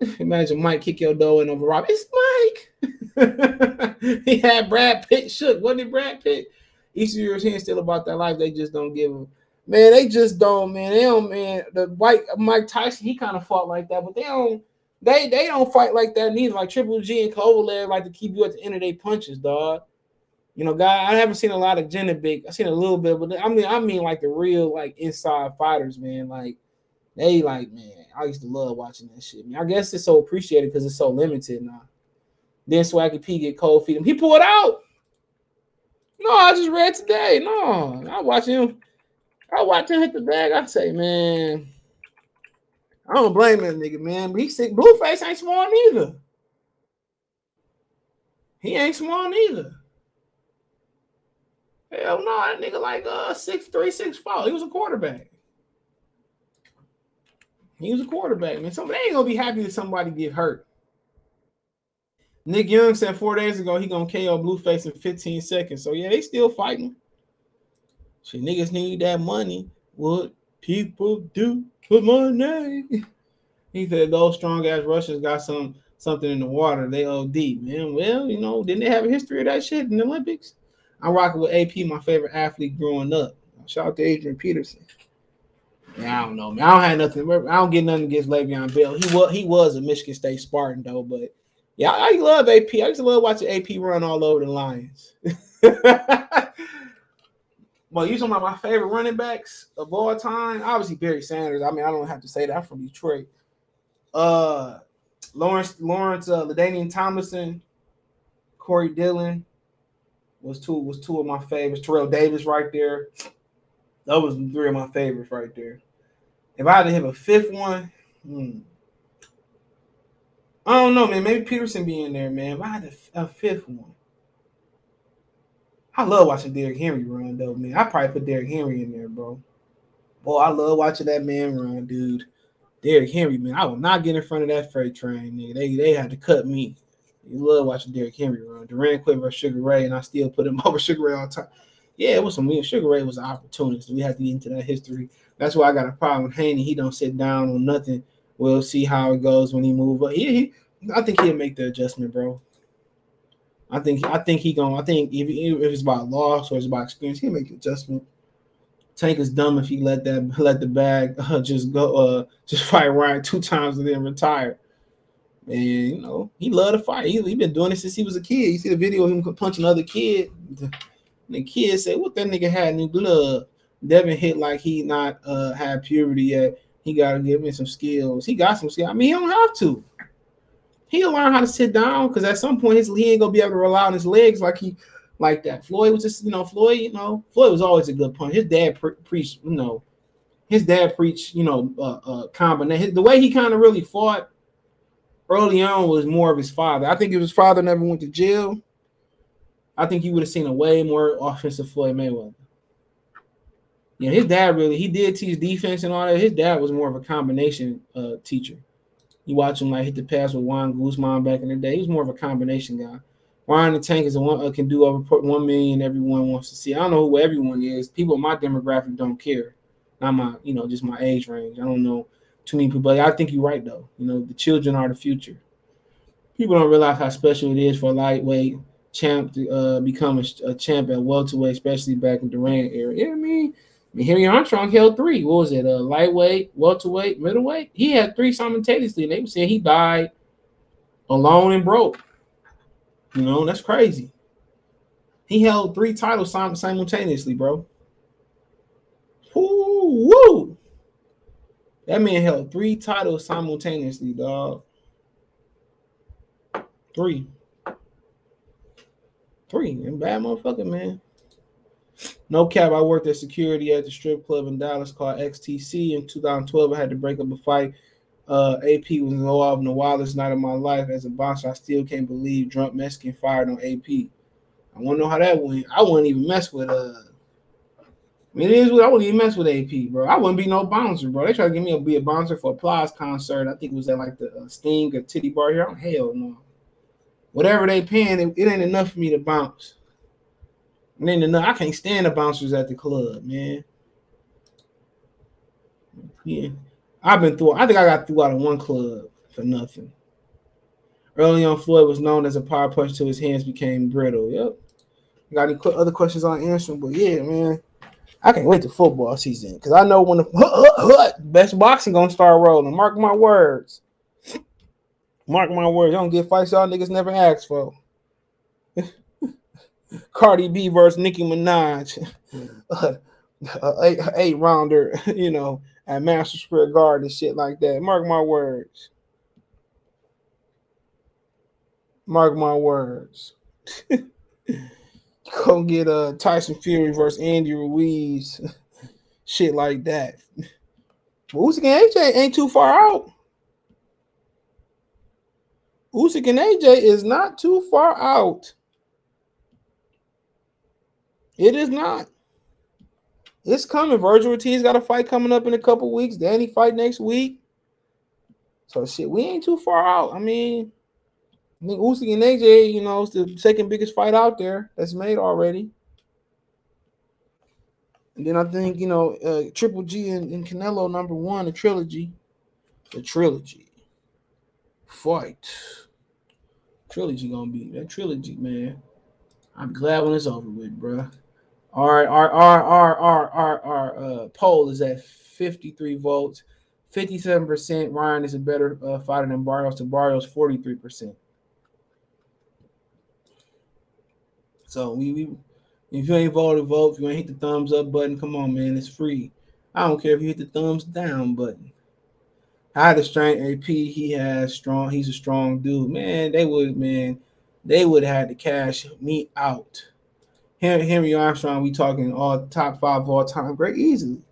Imagine Mike kick your door in over Rob. It's Mike. he had Brad Pitt shook, wasn't it? Brad Pitt. East Europeans still about that life. They just don't give a Man, they just don't, man. They don't, man. The white Mike Tyson, he kind of fought like that, but they don't. They they don't fight like that neither. Like Triple G and Kovalev like to keep you at the end of their punches, dog. You know, guy, I haven't seen a lot of Big. I've seen a little bit, but I mean, I mean, like the real like inside fighters, man. Like they like, man. I used to love watching that shit. Man, I guess it's so appreciated because it's so limited now. Then Swaggy P get cold feet him. He pulled out. No, I just read today. No, I watch him. I watch him hit the bag. I say, man, I don't blame that nigga, man. But he sick. Blueface ain't small neither. He ain't small neither. Hell no, that nigga like uh six three, six four. He was a quarterback. He was a quarterback, man. Somebody ain't gonna be happy that somebody get hurt. Nick Young said four days ago he gonna KO Blueface in 15 seconds. So yeah, they still fighting. Shit, niggas need that money. What people do for money. He said those strong ass Russians got some something in the water. They OD, man. Well, you know, didn't they have a history of that shit in the Olympics? I'm rocking with AP, my favorite athlete growing up. Shout out to Adrian Peterson. Yeah, I don't know, man. I don't have nothing. I don't get nothing against Le'Veon Bell. He was he was a Michigan State Spartan though, but yeah, I, I love AP. I to love watching AP run all over the Lions. well, you talking about my favorite running backs of all time? Obviously Barry Sanders. I mean, I don't have to say that from Detroit. Uh, Lawrence Lawrence uh, LaDainian Tomlinson, Corey Dillon was two was two of my favorites. Terrell Davis right there. That was three of my favorites right there. If I had to have a fifth one, hmm, I don't know, man. Maybe Peterson be in there, man. If I had a, a fifth one, I love watching Derrick Henry run, though, man. I probably put Derrick Henry in there, bro. Boy, I love watching that man run, dude. Derrick Henry, man. I will not get in front of that freight train, nigga. They they had to cut me. You love watching Derrick Henry run. Duran quit versus Sugar Ray, and I still put him over Sugar Ray all the time. Yeah, it was some weird. Sugar Ray was an opportunist. We have to get into that history. That's why I got a problem with Haney. He don't sit down on nothing. We'll see how it goes when he move up. He, he I think he'll make the adjustment, bro. I think I think he gonna. I think if, if it's about loss or it's about experience, he'll make the adjustment. Tank is dumb if he let that let the bag uh, just go uh just fight Ryan two times and then retire. And you know he love to fight. He he been doing it since he was a kid. You see the video of him punching another kid. The kid said, "What that nigga had in blood." Devin hit like he not uh had puberty yet. He got to give me some skills. He got some skills. I mean, he don't have to. He'll learn how to sit down because at some point his, he ain't gonna be able to rely on his legs like he like that. Floyd was just, you know, Floyd, you know, Floyd was always a good punch. His dad pre- preached, you know, his dad preached, you know, uh, uh combination. The way he kind of really fought early on was more of his father. I think if his father never went to jail, I think you would have seen a way more offensive Floyd Mayweather. Yeah, his dad really he did teach defense and all that. His dad was more of a combination uh, teacher. You watch him like hit the pass with Juan Guzman back in the day. He was more of a combination guy. Ryan the Tank is the one uh, can do over one million. Everyone wants to see. I don't know who everyone is. People in my demographic don't care. Not my, you know, just my age range. I don't know too many people. But I think you're right though. You know, the children are the future. People don't realize how special it is for a lightweight champ to uh, become a, a, champ at welterweight, especially back in the Duran era. I mean, I mean, Henry Armstrong held three. What was it? Uh, lightweight, welterweight, middleweight. He had three simultaneously. and They were saying he died alone and broke. You know, that's crazy. He held three titles simultaneously, bro. Ooh, woo! That man held three titles simultaneously, dog. Three. Three. And bad motherfucker, man. No cap, I worked as security at the strip club in Dallas called XTC. In 2012, I had to break up a fight uh, AP was involved in the wildest night of my life as a boxer. I still can't believe drunk Mexican fired on AP. I want to know how that went. I wouldn't even mess with uh. I mean, it is. I wouldn't even mess with AP, bro. I wouldn't be no bouncer, bro. They tried to get me to be a bouncer for a Plies concert. I think it was at like the uh, Sting or Titty Bar here. I'm hell no. Whatever they paying, it, it ain't enough for me to bounce. Ain't enough. I can't stand the bouncers at the club, man. Yeah. I've been through. I think I got through out of one club for nothing. Early on, Floyd was known as a power punch till his hands became brittle. Yep. Got any other questions on answering? But yeah, man, I can't wait to football season because I know when the best boxing gonna start rolling. Mark my words. Mark my words. I Don't get fights y'all niggas never asked for. Cardi B versus Nicki Minaj, uh, eight, eight rounder, you know, at Madison Square Garden and shit like that. Mark my words. Mark my words. Go get uh Tyson Fury versus Andy Ruiz, shit like that. Usyk and AJ ain't too far out. Usyk and AJ is not too far out. It is not. It's coming. Vergil Ortiz got a fight coming up in a couple weeks. Danny fight next week. So shit, we ain't too far out. I mean, I think Usyk and AJ, you know, it's the second biggest fight out there that's made already. And then I think you know, uh, Triple G and, and Canelo number one, the trilogy, the trilogy, fight. trilogy gonna be that trilogy, man. I'm glad when it's over with, bro. Our our our our our our, our uh, poll is at 53 votes. 57% Ryan is a better uh, fighter than Barrios to Barrios 43%. So we, we if you ain't voted, vote. If you ain't hit the thumbs up button, come on, man. It's free. I don't care if you hit the thumbs down button. High the strength AP, he has strong, he's a strong dude. Man, they would, man, they would have had to cash me out. Henry Armstrong, we talking all top five all time great easily.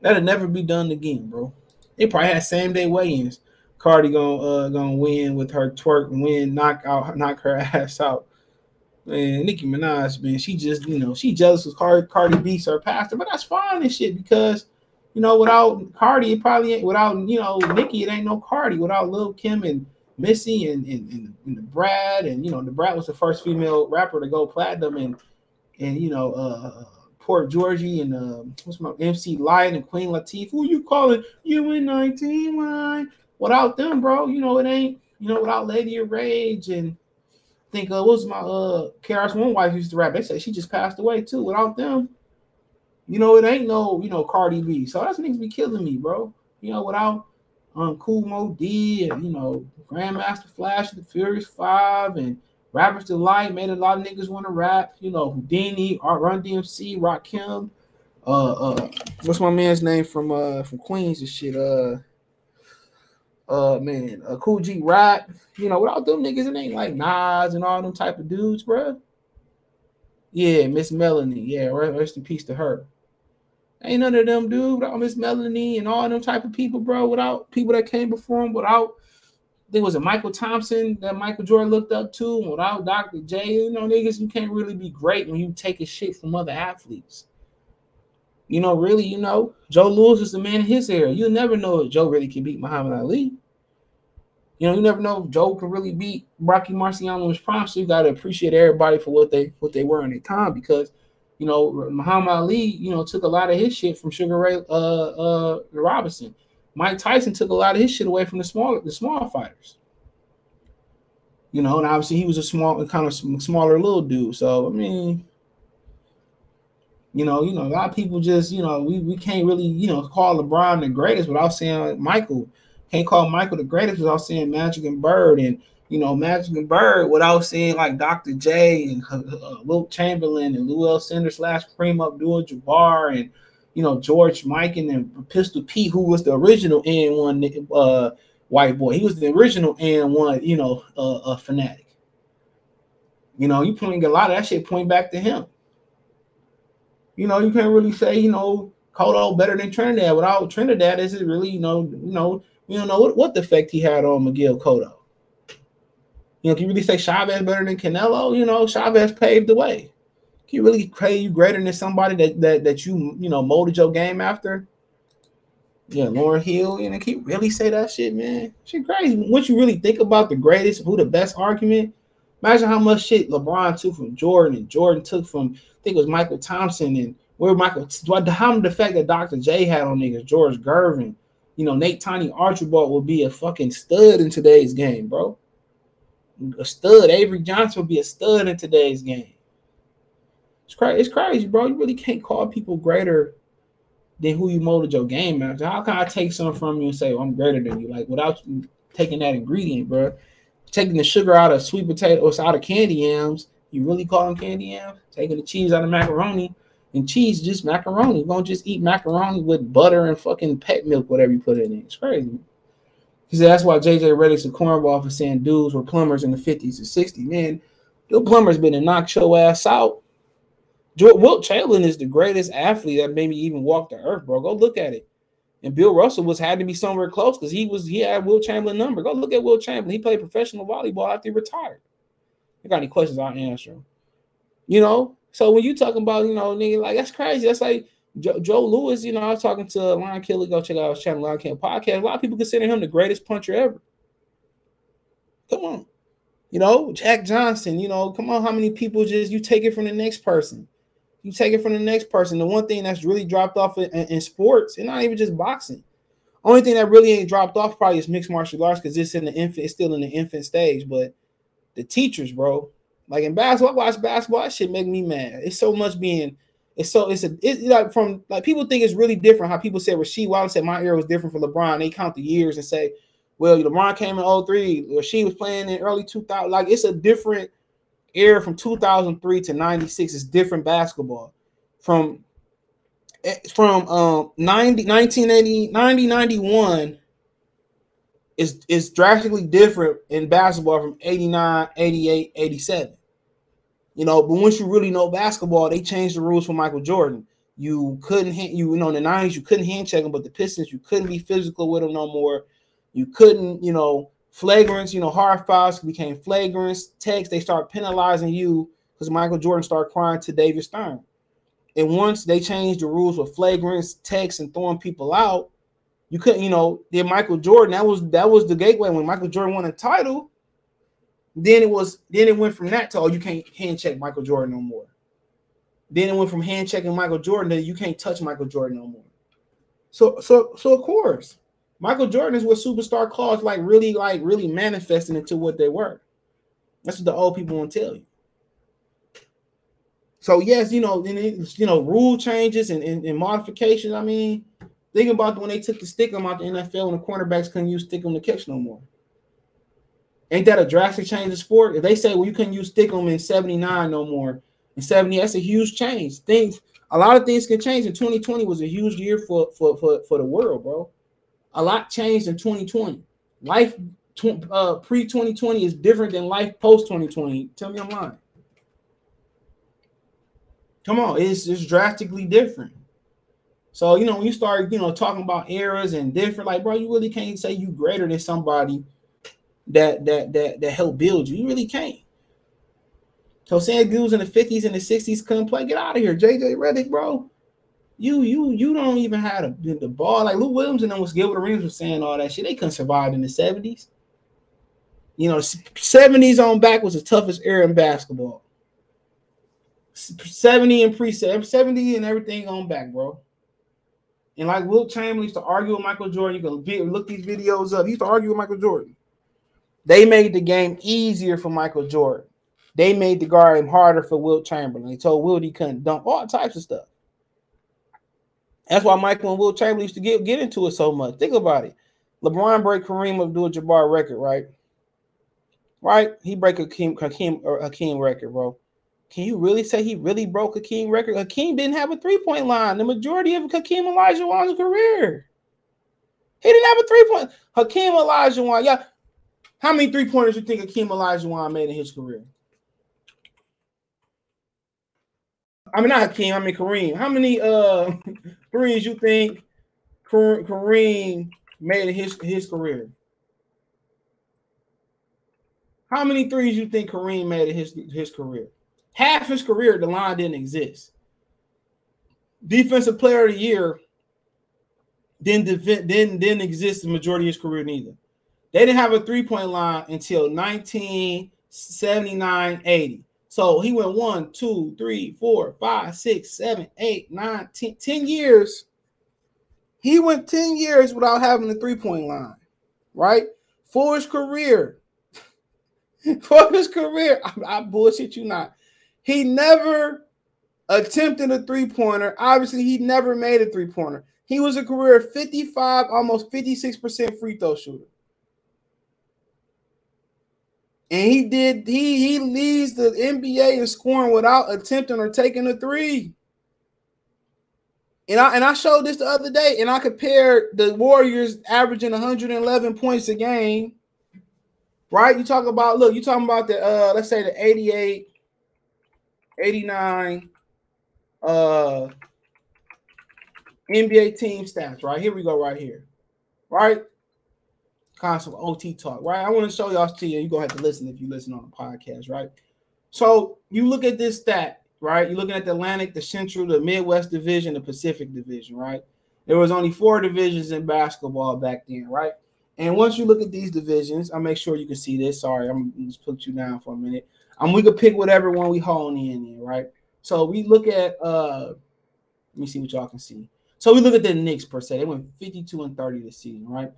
That'll never be done again, bro. They probably had same day weigh-ins. Cardi gonna uh gonna win with her twerk win, knock out, knock her ass out. Man, Nicki Minaj, man, she just you know she jealous because Cardi, Cardi B surpassed her, but that's fine and shit because you know without Cardi, it probably ain't without you know Nicki, it ain't no Cardi. Without Lil Kim and Missy and and, and, and Da Brat and you know Da Brat was the first female rapper to go platinum and and you know uh Port Georgie and uh, what's my MC Lyte and Queen Latifah. Who you calling? You in 19 line. Without them, bro, you know it ain't. You know without Lady of Rage and I think uh, what was my uh KRS One wife used to rap. They said she just passed away too. Without them, you know it ain't no you know Cardi B. So that's niggas be killing me, bro. You know without um Moe Dee and you know Grandmaster Flash, the Furious Five and Rappers Delight made a lot of niggas want to rap. You know, Houdini, Run DMC, Rakim. Uh, uh, what's my man's name from uh from Queens and shit? Uh, uh, man, uh, Kool G Rap. You know, without them niggas, it ain't like Nas and all them type of dudes, bro. Yeah, Miss Melanie. Yeah, rest in peace to her. Ain't none of them, dude. Without Miss Melanie and all them type of people, bro. Without people that came before him, without there was a Michael Thompson that Michael Jordan looked up to. and Without Dr. J, you know, niggas, you can't really be great when you take a shit from other athletes. You know, really, you know, Joe Louis is the man in his era. You'll never know if Joe really can beat Muhammad Ali. You know, you never know if Joe can really beat Rocky Marciano in his prime. So you gotta appreciate everybody for what they what they were in their time because you know Muhammad Ali, you know, took a lot of his shit from Sugar Ray uh uh Robinson. Mike Tyson took a lot of his shit away from the small the small fighters. You know, and obviously he was a small kind of smaller little dude. So I mean, you know, you know, a lot of people just, you know, we, we can't really, you know, call LeBron the greatest without saying Michael. Can't call Michael the greatest without saying Magic and Bird and you know, Magic and Bird without seeing like Dr. J and uh, uh Wilt Chamberlain and Lew Alcindor slash Kareem Abdul-Jabbar and you know, George Mikan and Pistol Pete, who was the original N1 uh, white boy. He was the original N1, you know, uh, uh, fanatic. You know, you point a lot of that shit point back to him. You know, you can't really say, you know, Cotto better than Trinidad. Without Trinidad, is it really, you know, you know, we don't know what, what the effect he had on Miguel Cotto. You know, can you really say Chavez better than Canelo? You know, Chavez paved the way. Can you really say you greater than somebody that that that you you know molded your game after? Yeah, Lauryn Hill, you know, can you really say that shit, man? Shit crazy. Once you really think about the greatest, who the best argument, imagine how much shit LeBron took from Jordan and Jordan took from I think it was Michael Thompson and where Michael how the fact that Dr. J had on niggas, George Gervin, you know, Nate Tiny Archibald will be a fucking stud in today's game, bro. A stud. Avery Johnson will be a stud in today's game. It's crazy. It's crazy, bro. You really can't call people greater than who you molded your game after. How can I take something from you and say well, I'm greater than you? Like without taking that ingredient, bro. Taking the sugar out of sweet potatoes, out of candy yams. You really call them candy yams? Taking the cheese out of macaroni and cheese, just macaroni. You won't just eat macaroni with butter and fucking pet milk, whatever you put it in. It's crazy. He said that's why JJ Redick's a cornball for saying dudes were plumbers in the 50s and 60s. Man, your plumber's been to knock your ass out Wilt Chamberlain is the greatest athlete that maybe even walked the earth, bro. Go look at it. And Bill Russell was had to be somewhere close because he was he had Wilt Chamberlain number. Go look at Wilt Chamberlain. He played professional volleyball after he retired. You got any questions, I'll answer them. You know, so when you talking about, you know, nigga, like that's crazy. That's like Joe, Joe Louis, you know, I was talking to Lion Killer, go check out his channel, Lion Killer Podcast. A lot of people consider him the greatest puncher ever. Come on. You know, Jack Johnson, you know, come on, how many people just you take it from the next person? You take it from the next person. The one thing that's really dropped off in, in sports, and not even just boxing, Only thing that really ain't dropped off probably is mixed martial arts because it's in the infant, it's still in the infant stage. But the teachers, bro, like in basketball, I watch basketball, that shit make me mad. It's so much being, it's so it's a it's like from like people think it's really different how people say Rasheed Wallace said my era was different for LeBron. They count the years and say, well, LeBron came in 03, or she was playing in early 2000. Like it's a different era from 2003 to 96. It's different basketball. From Eh, from um 90 1980 90 91 is is drastically different in basketball from 89 88 87 you know but once you really know basketball they changed the rules for michael jordan. You couldn't hand, you, you know in the 90s you couldn't hand check him but the pistons you couldn't be physical with them no more. You couldn't you know flagrants you know hard fouls became flagrants text they start penalizing you because michael jordan started crying to david stern. And once they changed the rules with flagrants, text, and throwing people out, you couldn't, you know, then Michael Jordan, that was that was the gateway when Michael Jordan won a title. Then it was then it went from that to oh, you can't hand check Michael Jordan no more. Then it went from hand checking Michael Jordan to you can't touch Michael Jordan no more. So so so of course, Michael Jordan is what superstar clause like really like really manifesting into what they were. That's what the old people want to tell you. So yes, you know, you know, rule changes and, and, and, modifications. I mean, think about when they took the Stickum out the NFL and the cornerbacks couldn't use Stickum to catch no more. Ain't that a drastic change of sport? If they say, well, you couldn't use Stickum in 79 no more, in 70, that's a huge change. Things a lot of things can change. And 2020 was a huge year for for for, for the world, bro. A lot changed in 2020. Life uh, pre 2020 is different than life post 2020. Tell me I'm lying. Come on, it's it's drastically different. So you know, when you start, you know, talking about eras and different, like, bro, you really can't say you greater than somebody that that that that help build you. You really can't. So saying dudes in the 50s and the 60s couldn't play, get out of here. JJ Redick, bro. You you you don't even have the, the ball. Like Lou Williams and them was Gilbert Arenas was saying all that shit. They couldn't survive in the 70s. You know, 70s on back was the toughest era in basketball. 70 and pre 70 and everything on back, bro. And like Wilt Chamberlain used to argue with Michael Jordan. You can look these videos up. He used to argue with Michael Jordan. They made the game easier for Michael Jordan. They made the him harder for Wilt Chamberlain. They told Wilt he couldn't dunk all types of stuff. That's why Michael and Wilt Chamberlain used to get, get into it so much. Think about it. LeBron break Kareem Abdul-Jabbar record, right? Right? He break a Hakeem, Hakeem, Hakeem record, bro. Can you really say he really broke a Hakeem record? Hakeem didn't have a three-point line the majority of Hakeem Olajuwon's career. He didn't have a three-point. Hakeem Olajuwon, yeah. How many three-pointers you think Hakeem Olajuwon made in his career? I mean, not Hakeem, I mean Kareem. How many uh threes you think Kareem made in his, his career? How many threes you think Kareem made in his, his career? Half his career, the line didn't exist. Defensive player of the year didn't didn't didn't exist the majority of his career neither. They didn't have a three-point line until 1979 80. So he went one, two, three, four, five, six, seven, eight, nine, ten, 10 years. He went 10 years without having a three-point line, right? For his career. For his career, I, I bullshit you not. He never attempted a three pointer. Obviously, he never made a three pointer. He was a career 55, almost 56% free throw shooter. And he did, he he leads the NBA in scoring without attempting or taking a three. And I and I showed this the other day, and I compared the Warriors averaging 111 points a game. Right? You talk about look, you talking about the uh let's say the 88 89 uh NBA team stats, right? Here we go, right here. Right? Constant OT talk, right? I want to show y'all to you. You're gonna have to listen if you listen on the podcast, right? So you look at this stat, right? You're looking at the Atlantic, the Central, the Midwest Division, the Pacific Division, right? There was only four divisions in basketball back then, right? And once you look at these divisions, I'll make sure you can see this. Sorry, I'm just put you down for a minute. And we could pick whatever one we hone in, in, right? So we look at uh let me see what y'all can see. So we look at the Knicks per se. They went 52 and 30 this season, right?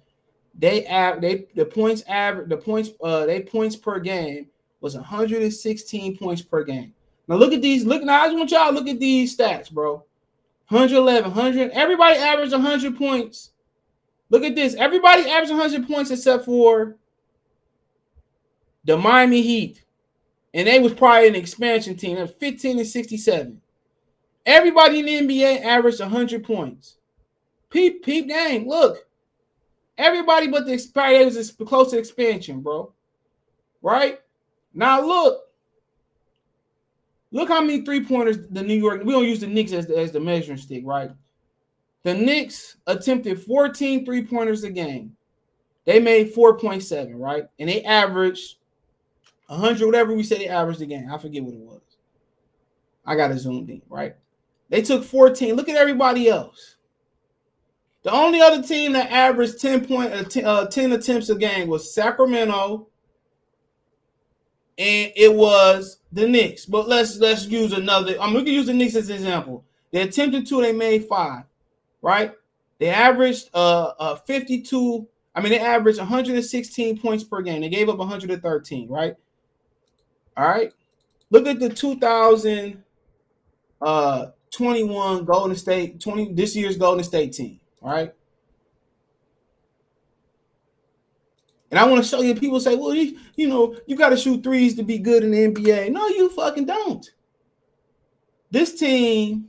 They have they the points average the points uh they points per game was 116 points per game. Now look at these. Look now. I just want y'all look at these stats, bro. 111, 100. Everybody averaged 100 points. Look at this. Everybody averaged 100 points except for the Miami Heat. And they was probably an expansion team. That 15 and 67. Everybody in the NBA averaged 100 points. Peep, peep game. Look. Everybody but the expired was close to expansion, bro. Right? Now look. Look how many three pointers the New York. We don't use the Knicks as the, as the measuring stick, right? The Knicks attempted 14 three pointers a game. They made 4.7, right? And they averaged 100, whatever we said they averaged a game. I forget what it was. I got it zoomed in, right? They took 14. Look at everybody else. The only other team that averaged 10 point uh, uh 10 attempts a game was Sacramento, and it was the Knicks. But let's let's use another. I'm going to use the Knicks as an example. They attempted two, they made five, right? They averaged uh, uh 52. I mean, they averaged 116 points per game. They gave up 113, right? All right. Look at the 2021 uh, Golden State 20 this year's Golden State team. Right. And I want to show you people say, well, you, you know, you got to shoot threes to be good in the NBA. No, you fucking don't. This team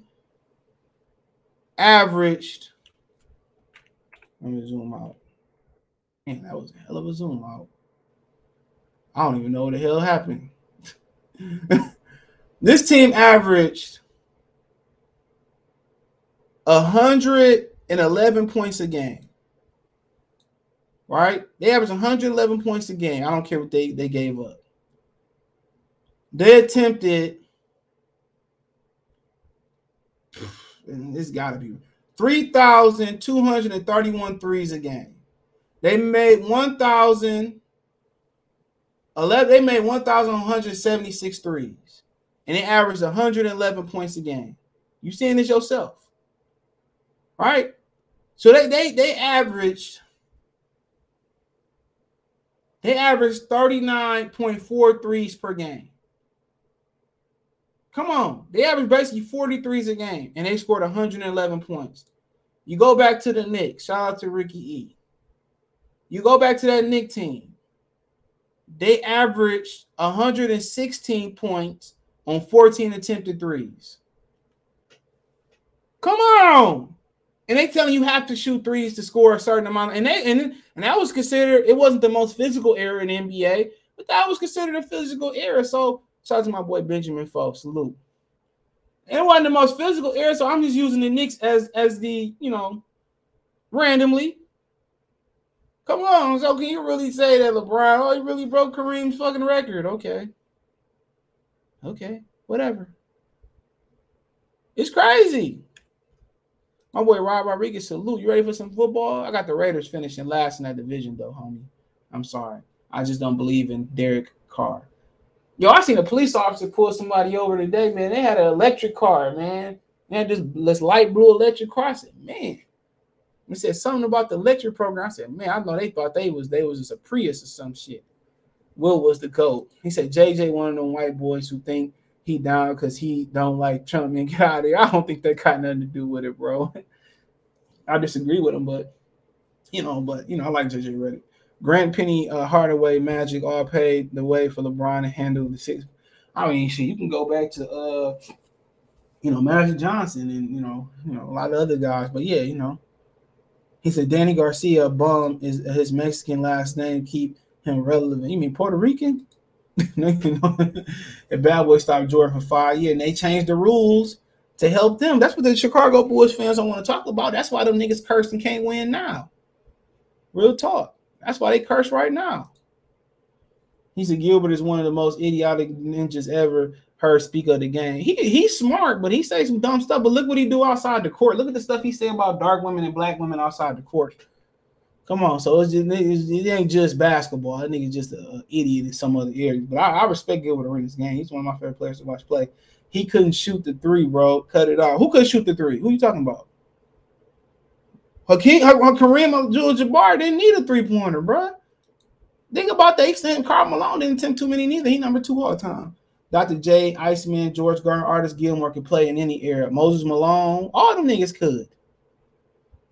averaged, let me zoom out. Man, that was a hell of a zoom out. I don't even know what the hell happened. this team averaged 111 points a game right? They averaged 111 points a game. I don't care what they, they gave up. They attempted, this got to be 3,231 threes a game. They made 1,000, they made 1,176 threes, and they averaged 111 points a game. You seeing this yourself, right? So they they they averaged they averaged 39.4 threes per game. Come on. They averaged basically 43s a game, and they scored 111 points. You go back to the Knicks. Shout out to Ricky E. You go back to that Knick team. They averaged 116 points on 14 attempted threes. Come on and they telling you have to shoot threes to score a certain amount. And they and, and that was considered it wasn't the most physical era in NBA, but that was considered a physical era. So shout out to my boy Benjamin folks. Salute. And it wasn't the most physical era, so I'm just using the Knicks as as the you know randomly. Come on, so can you really say that LeBron? Oh, he really broke Kareem's fucking record? Okay, okay, whatever. It's crazy. My boy Rob Rodriguez, salute. You ready for some football? I got the Raiders finishing last in that division, though, homie. I'm sorry. I just don't believe in Derek Carr. Yo, I seen a police officer pull somebody over today, man. They had an electric car, man. They had this, this light blue electric car. I said, man. He said something about the electric program. I said, man, I know they thought they was they was just a Prius or some shit. Will was the code. He said JJ one of them white boys who think he down because he don't like Trump and get out of there. I don't think that got nothing to do with it, bro. I disagree with him, but you know, but you know, I like JJ Redick. Grant Penny, uh, Hardaway, Magic all paid the way for LeBron to handle the six. I mean, shit, you can go back to uh, you know, Magic Johnson and you know, you know, a lot of other guys. But yeah, you know, he said Danny Garcia bum is his Mexican last name keep him relevant. You mean Puerto Rican? The bad boy stopped Jordan for five years, and they changed the rules to help them. That's what the Chicago Bulls fans don't want to talk about. That's why them niggas cursed and can't win now. Real talk. That's why they curse right now. He said Gilbert is one of the most idiotic ninjas ever heard speak of the game. He he's smart, but he say some dumb stuff. But look what he do outside the court. Look at the stuff he say about dark women and black women outside the court. Come on, so just it ain't just basketball. That nigga just an idiot in some other areas. But I, I respect Gilbert Arenas game. He's one of my favorite players to watch play. He couldn't shoot the three, bro. Cut it off. Who could shoot the three? Who you talking about? Hakeem, Kareem Abdul-Jabbar didn't need a three pointer, bro. Think about the extent Karl Malone didn't attempt too many neither. He number two all the time. Dr. J, Iceman, George Gardner, Artis Gilmore could play in any era. Moses Malone, all them niggas could.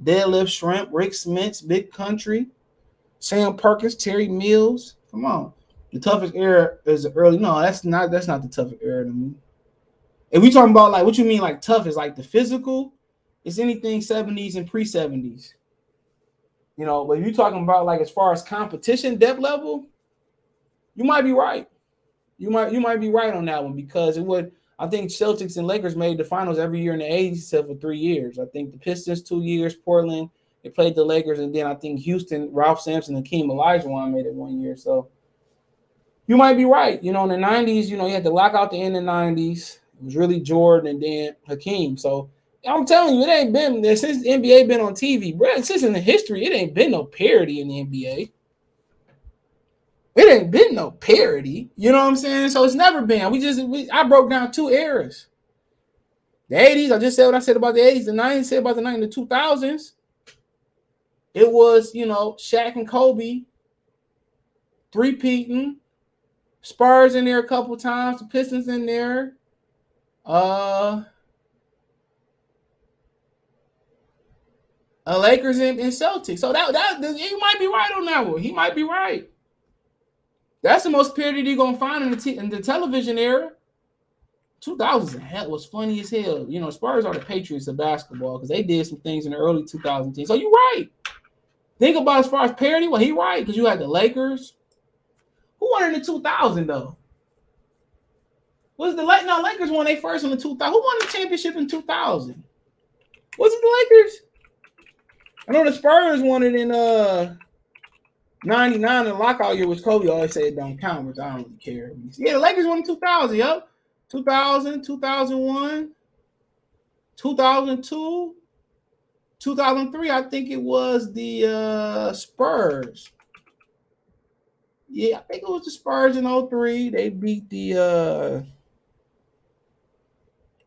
Detlef Schrempf, Rick Smits, Big Country, Sam Perkins, Terry Mills. Come on. The toughest era is early. No, that's not that's not the toughest era to me. If we talking about like what you mean like tough is like the physical, it's anything 70s and pre-70s. You know, but you talking about like as far as competition depth level, you might be right. You might you might be right on that one because it would I think Celtics and Lakers made the finals every year in the 80s except for three years. I think the Pistons two years, Portland, they played the Lakers, and then I think Houston, Ralph Sampson, and Keem Olajuwon made it one year. So you might be right. You know, in the 90s, you know, you had to lock out the end of the 90s. It was really Jordan and then Hakeem. So I'm telling you, it ain't been since the NBA been on TV, bro. Since in the history, it ain't been no parity in the NBA. It ain't been no parity. You know what I'm saying? So it's never been. We just we, I broke down two eras. The 80s, I just said what I said about the 80s. The 90s, said about the 90s, the 2000s. It was, you know, Shaq and Kobe three-peating. Spurs in there a couple times, the Pistons in there. Uh a Lakers and, and Celtics. So that that he might be right on that one. He might be right. That's the most parity you're gonna find in the t- in the television era. 2000s hell was funny as hell. You know, Spurs are the Patriots of basketball because they did some things in the early 2010s. So you're right. Think about as far as parity. Well, he right because you had the Lakers. Who won in the 2000 though? Was the no Lakers won their first in the 2000? Who won the championship in 2000? Was it the Lakers? I know the Spurs won it in uh 99 and lockout year was Kobe. always say it don't count, but I don't really care. Yeah, the Lakers won 2000, yep. 2000, 2001, 2002, 2003. I think it was the uh Spurs. Yeah, I think it was the Spurs in 03. They beat the uh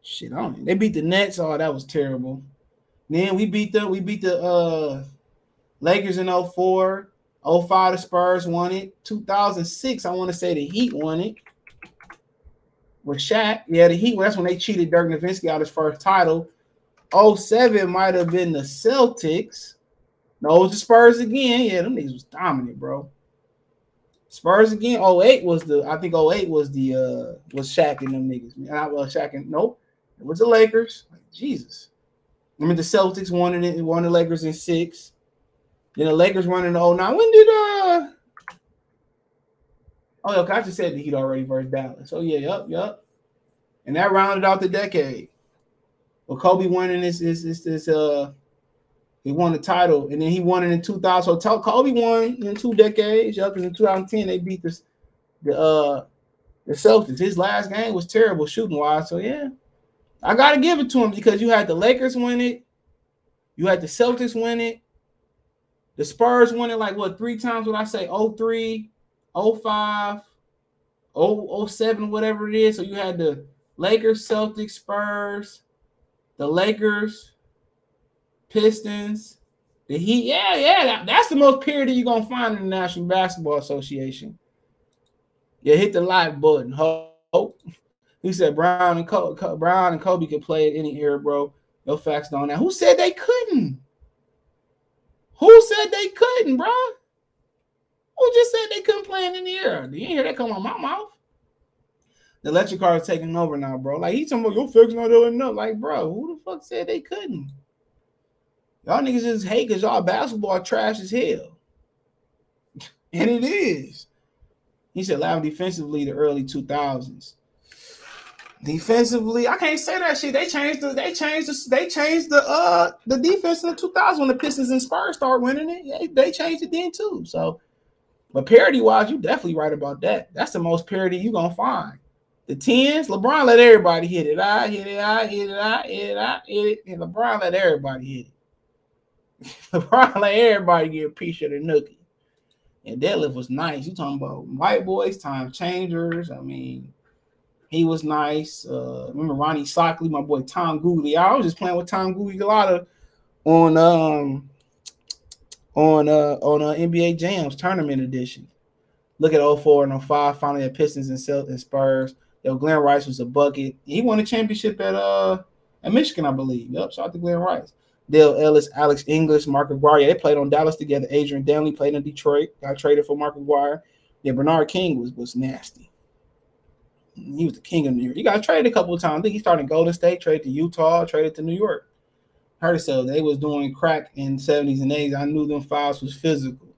shit, know. They beat the Nets. Oh, that was terrible. Then we beat them. We beat the uh Lakers in 04. 05 the Spurs won it. 2006, I want to say the Heat won it. With Shaq. Yeah, the Heat, that's when they cheated Dirk Nowitzki out his first title. 07 might have been the Celtics. No, it was the Spurs again. Yeah, them niggas was dominant, bro. Spurs again. 08 was the I think 08 was the uh was Shaq and them niggas. Not well Shaq and nope. It was the Lakers. Jesus. I mean the Celtics won it, won the Lakers in six. Then the Lakers running the 09. When did uh Oh, okay, I just said the Heat already versus Dallas. Oh yeah, yep, yep. And that rounded out the decade. Well, Kobe won this this this, this uh he won the title and then he won it in 2000. So tell Kobe won in two decades. Yep, because in 2010 they beat this the uh the Celtics. His last game was terrible shooting wise. So yeah, I gotta give it to him because you had the Lakers win it, you had the Celtics win it, the Spurs won it like what three times? Would I say 03, 05, 07, whatever it is. So you had the Lakers, Celtics, Spurs, the Lakers, Pistons, the Heat. Yeah, yeah, that, that's the most parity you're gonna find in the National Basketball Association. Yeah, hit the like button. Hope. He said Brown and Kobe, Brown and Kobe could play at any era, bro. No facts on that. Who said they couldn't? Who said they couldn't, bro? Who just said they couldn't play in the air? You hear that come on my mouth? The electric car is taking over now, bro. Like he's talking about your fix not doing enough. Like, bro, who the fuck said they couldn't? Y'all niggas just hate because y'all basketball trash as hell. and it is. He said loud defensively the early 2000s. Defensively, I can't say that shit. They changed the they changed the they changed the uh the defense in the 2000s when the Pistons and Spurs start winning it. They, they changed it then too. So, but parity wise, you definitely right about that. That's the most parity you gonna find. The tens, LeBron let everybody hit it. I hit it. I hit it. I hit it. I hit it. And LeBron let everybody hit it. LeBron let everybody get a piece of the nookie. And Detlef was nice. You talking about white boys, time changers. I mean, he was nice. Uh, remember Rony Seikaly, my boy Tom Gooley. I was just playing with Tom Gooley a lot of on um on uh on uh, NBA Jams tournament edition. Look at 04 and 05, finally at Pistons and Celtics and Spurs. Yo, Glen Rice was a bucket. He won a championship at uh at Michigan, I believe. Yep, shout out to Glen Rice. Dale Ellis, Alex English, Mark Aguirre. They played on Dallas together. Adrian Dantley played in Detroit. Got traded for Mark Aguirre. Yeah, Bernard King was was nasty. He was the king of New York. He got traded a couple of times. I think he started in Golden State, traded to Utah, traded to New York. Heard so they was doing crack in 70s and 80s. I knew them files was physical.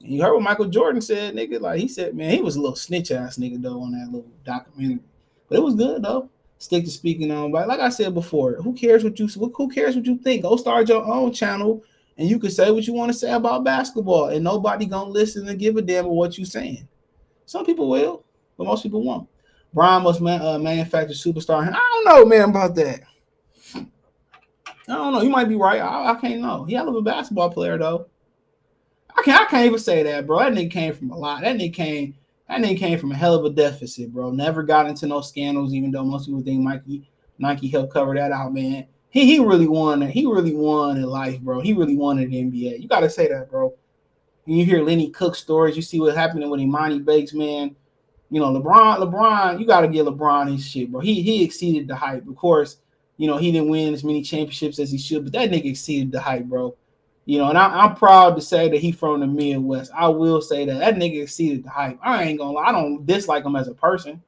And you heard what Michael Jordan said, nigga. Like he said, man, he was a little snitch ass nigga though on that little documentary. But it was good though. Stick to speaking on, but like I said before, who cares what you who cares what you think? Go start your own channel and you can say what you want to say about basketball, and nobody gonna listen and give a damn of what you saying. Some people will, but most people won't. Brian must man, uh, manufacture superstar. I don't know, man, about that. I don't know. You might be right. I, I can't know. He of a basketball player though. I can't. I can't even say that, bro. That nigga came from a lot. That nigga came. That nigga came from a hell of a deficit, bro. Never got into no scandals, even though most people think Nike Nike helped cover that out, man. He he really won. He really won in life, bro. He really won in the NBA. You got to say that, bro. When you hear Lenny Cook stories, you see what happened with Emoni Bates, man. You know, LeBron, LeBron, you got to give LeBron his shit, bro. He he exceeded the hype. Of course, you know, he didn't win as many championships as he should, but that nigga exceeded the hype, bro. You know, and I, am proud to say that he from the Midwest. I will say that that nigga exceeded the hype. I ain't gonna lie, I don't dislike him as a person.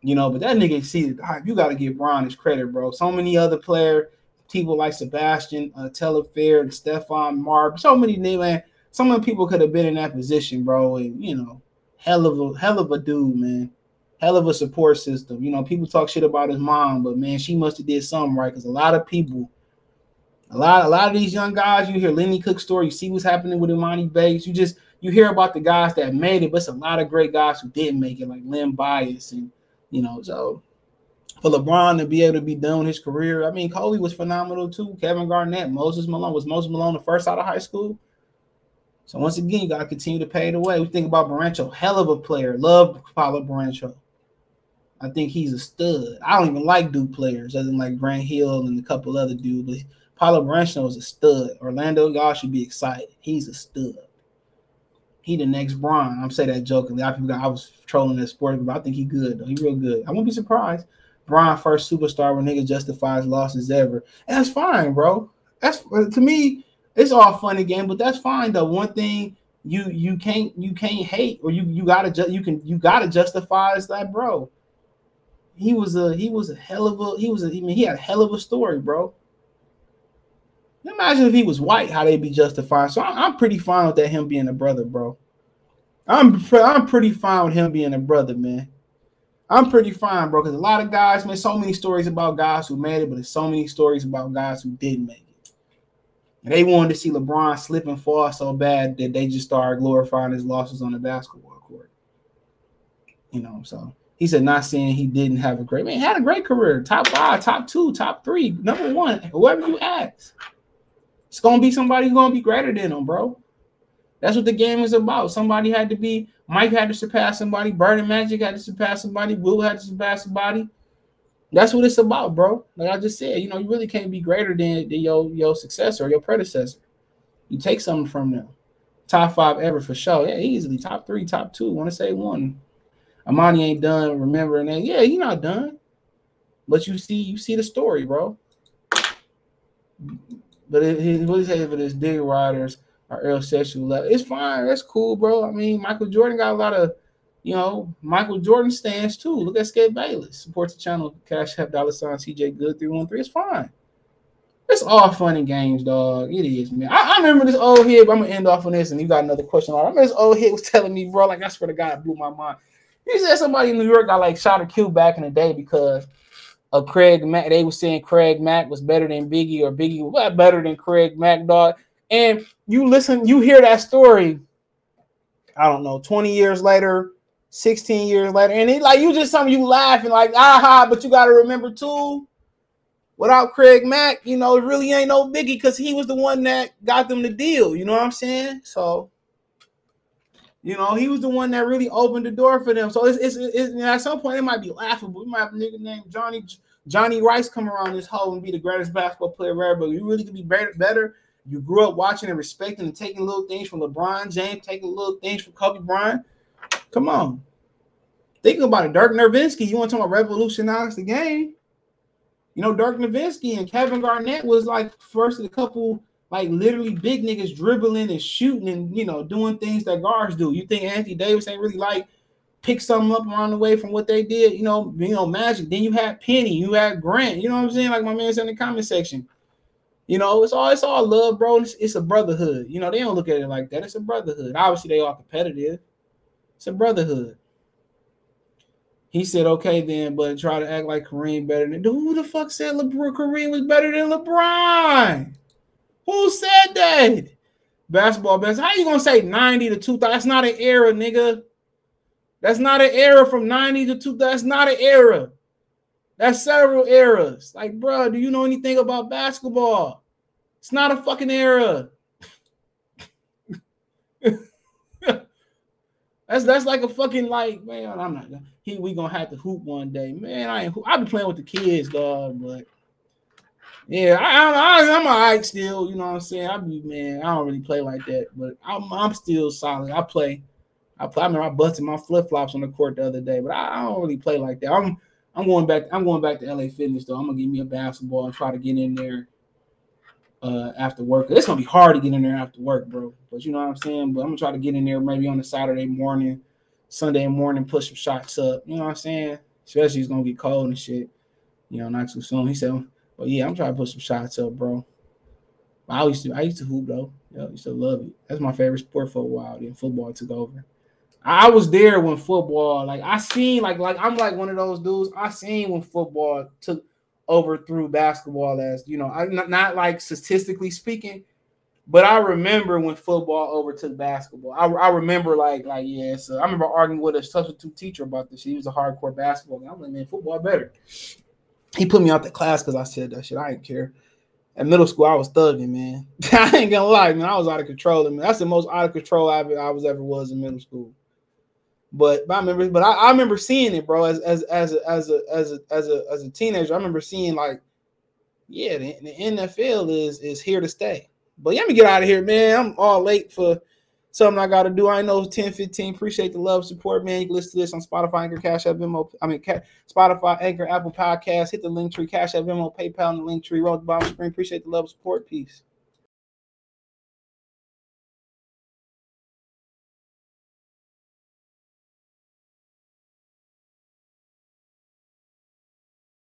You know, but that nigga exceeded the hype. You got to give Bron his credit, bro. So many other player, people like Sebastian, uh, Telfair, Stephon Marbury, so many man. Some of the people could have been in that position, bro. And you know, hell of a hell of a dude, man. Hell of a support system. You know, people talk shit about his mom, but man, she must have did something right because a lot of people a lot, a lot of these young guys, you hear Lenny Cook's story, you see what's happening with Emoni Bates. You just you hear about the guys that made it, but it's a lot of great guys who didn't make it, like Len Bias, and you know, so for LeBron to be able to be done his career, I mean, Kobe was phenomenal too. Kevin Garnett, Moses Malone was Moses Malone the first out of high school. So once again, you gotta continue to pay the way. We think about Banchero, hell of a player. Love Paolo Banchero. I think he's a stud. I don't even like Duke players, other than like Grant Hill and a couple other dudes. But Paolo Banchero is a stud. Orlando, y'all should be excited. He's a stud. He the next Bron. I'm saying that jokingly. I, people I was trolling that sport, but I think he good though. He real good. I won't be surprised. Bron first superstar when nigga justifies losses ever. And that's fine, bro. That's to me, it's all fun and game, but that's fine though. One thing you you can't you can't hate or you you gotta ju- you can you gotta justify is that bro. He was a he was a hell of a he was a I mean he had a hell of a story, bro. Imagine if he was white, how they'd be justified. So I'm pretty fine with that him being a brother, bro. I'm I'm pretty fine with him being a brother, man. I'm pretty fine, bro, because a lot of guys, man, so many stories about guys who made it, but there's so many stories about guys who didn't make. And they wanted to see LeBron slip and fall so bad that they just started glorifying his losses on the basketball court. You know, so he said, not saying he didn't have a great man, had a great career, top five, top two, top three, number one, whoever you ask. It's gonna be somebody who's gonna be greater than him, bro. That's what the game is about. Somebody had to be. Mike had to surpass somebody. Bird and Magic had to surpass somebody. Will had to surpass somebody. That's what it's about, bro. Like I just said, you know, you really can't be greater than, than your your successor or your predecessor. You take something from them. Top five ever for sure. Yeah, easily top three, top two. Want to say one. Emoni ain't done remembering that. Yeah, he not done. But you see, you see the story, bro. But it, he really says if it is dig riders or Earl sexual level, it's fine. That's cool, bro. I mean, Michael Jordan got a lot of, you know, Michael Jordan stands too. Look at Skip Bayless. Supports the channel. Cash App dollar sign CJ Good 313. It's fine. It's all fun and games, dog. It is, man. I, I remember this old head, I'm gonna end off on this, and you got another question. I remember this old head was telling me, bro, like I swear to God, it blew my mind. He said somebody in New York got like shot or killed back in the day because of Craig Mack. They were saying Craig Mack was better than Biggie or Biggie was better than Craig Mack, dog. And you listen, you hear that story, I don't know, 20 years later, 16 years later, and it like you just something you laughing like, aha, but you got to remember too, without Craig Mack, you know, it really ain't no biggie because he was the one that got them the deal. You know what I'm saying? So you know, he was the one that really opened the door for them. So it's, it's, it's at some point it might be laughable. We might have a nigga named Johnny Johnny Rice come around this hole and be the greatest basketball player ever. But you really could be better, better You grew up watching and respecting and taking little things from LeBron James, taking little things from Kobe Bryant. Come on. Think about it. Dirk Nowitzki, you want to talk about revolutionize the game? You know, Dirk Nowitzki and Kevin Garnett was like first of the couple, like literally big niggas dribbling and shooting and you know doing things that guards do. You think Anthony Davis ain't really like pick something up around the way from what they did? You know, you know, Magic. Then you had Penny, you had Grant. You know what I'm saying? Like my man said in the comment section. You know, it's all it's all love, bro. It's, it's, a brotherhood. You know, they don't look at it like that. It's a brotherhood. Obviously, they are competitive. It's a brotherhood. He said, okay, then, but try to act like Kareem better than who the fuck said LeBron Kareem was better than LeBron? Who said that? Basketball best. How you gonna say 90 to 2000? That's not an era, nigga. That's not an era from 90 to 2000. That's not an era. That's several eras. Like, bro, do you know anything about basketball? It's not a fucking era. That's that's like a fucking like, man. I'm not. He we gonna have to hoop one day, man. I ain't. I be playing with the kids, dog, but yeah, I, I, I'm alright still. You know what I'm saying? I be man. I don't really play like that, but I'm I'm still solid. I play. I play. I remember I busted my flip flops on the court the other day, but I, I don't really play like that. I'm I'm going back. I'm going back to LA Fitness though. I'm gonna give me a basketball and try to get in there uh, after work. It's gonna be hard to get in there after work, bro. But you know what I'm saying. But I'm gonna try to get in there maybe on a Saturday morning, Sunday morning, push some shots up. You know what I'm saying? Especially it's gonna get cold and shit. You know, not too soon. He said, "Well, yeah, I'm trying to put some shots up, bro." I used to, I used to hoop though. Yeah, I used to love it. That's my favorite sport for a while. Then football took over. I was there when football, like I seen, like like I'm like one of those dudes. I seen when football took over through basketball as you know, I not, not like statistically speaking, but I remember when football overtook basketball. I, I remember like like yeah. So I remember arguing with a substitute teacher about this. He was a hardcore basketball guy. I'm like, man, football better. He put me out the class because I said that shit. I didn't care. At middle school, I was thugging, man. I ain't gonna lie, man. I was out of control. I mean, that's the most out of control I, I was ever was in middle school. But, but I remember, but I, I remember seeing it, bro, as as as a, as a as a as a as a teenager. I remember seeing like, yeah, the, the NFL is is here to stay. But let me get out of here, man. I'm all late for something I got to do. I know 10, 15. Appreciate the love, support, man. You can listen to this on Spotify, Anchor, Cash App, Venmo. I mean, Spotify, Anchor, Apple Podcast. Hit the link tree, Cash App, Venmo, PayPal, and the link tree. Roll the bottom screen. Appreciate the love, support. Peace.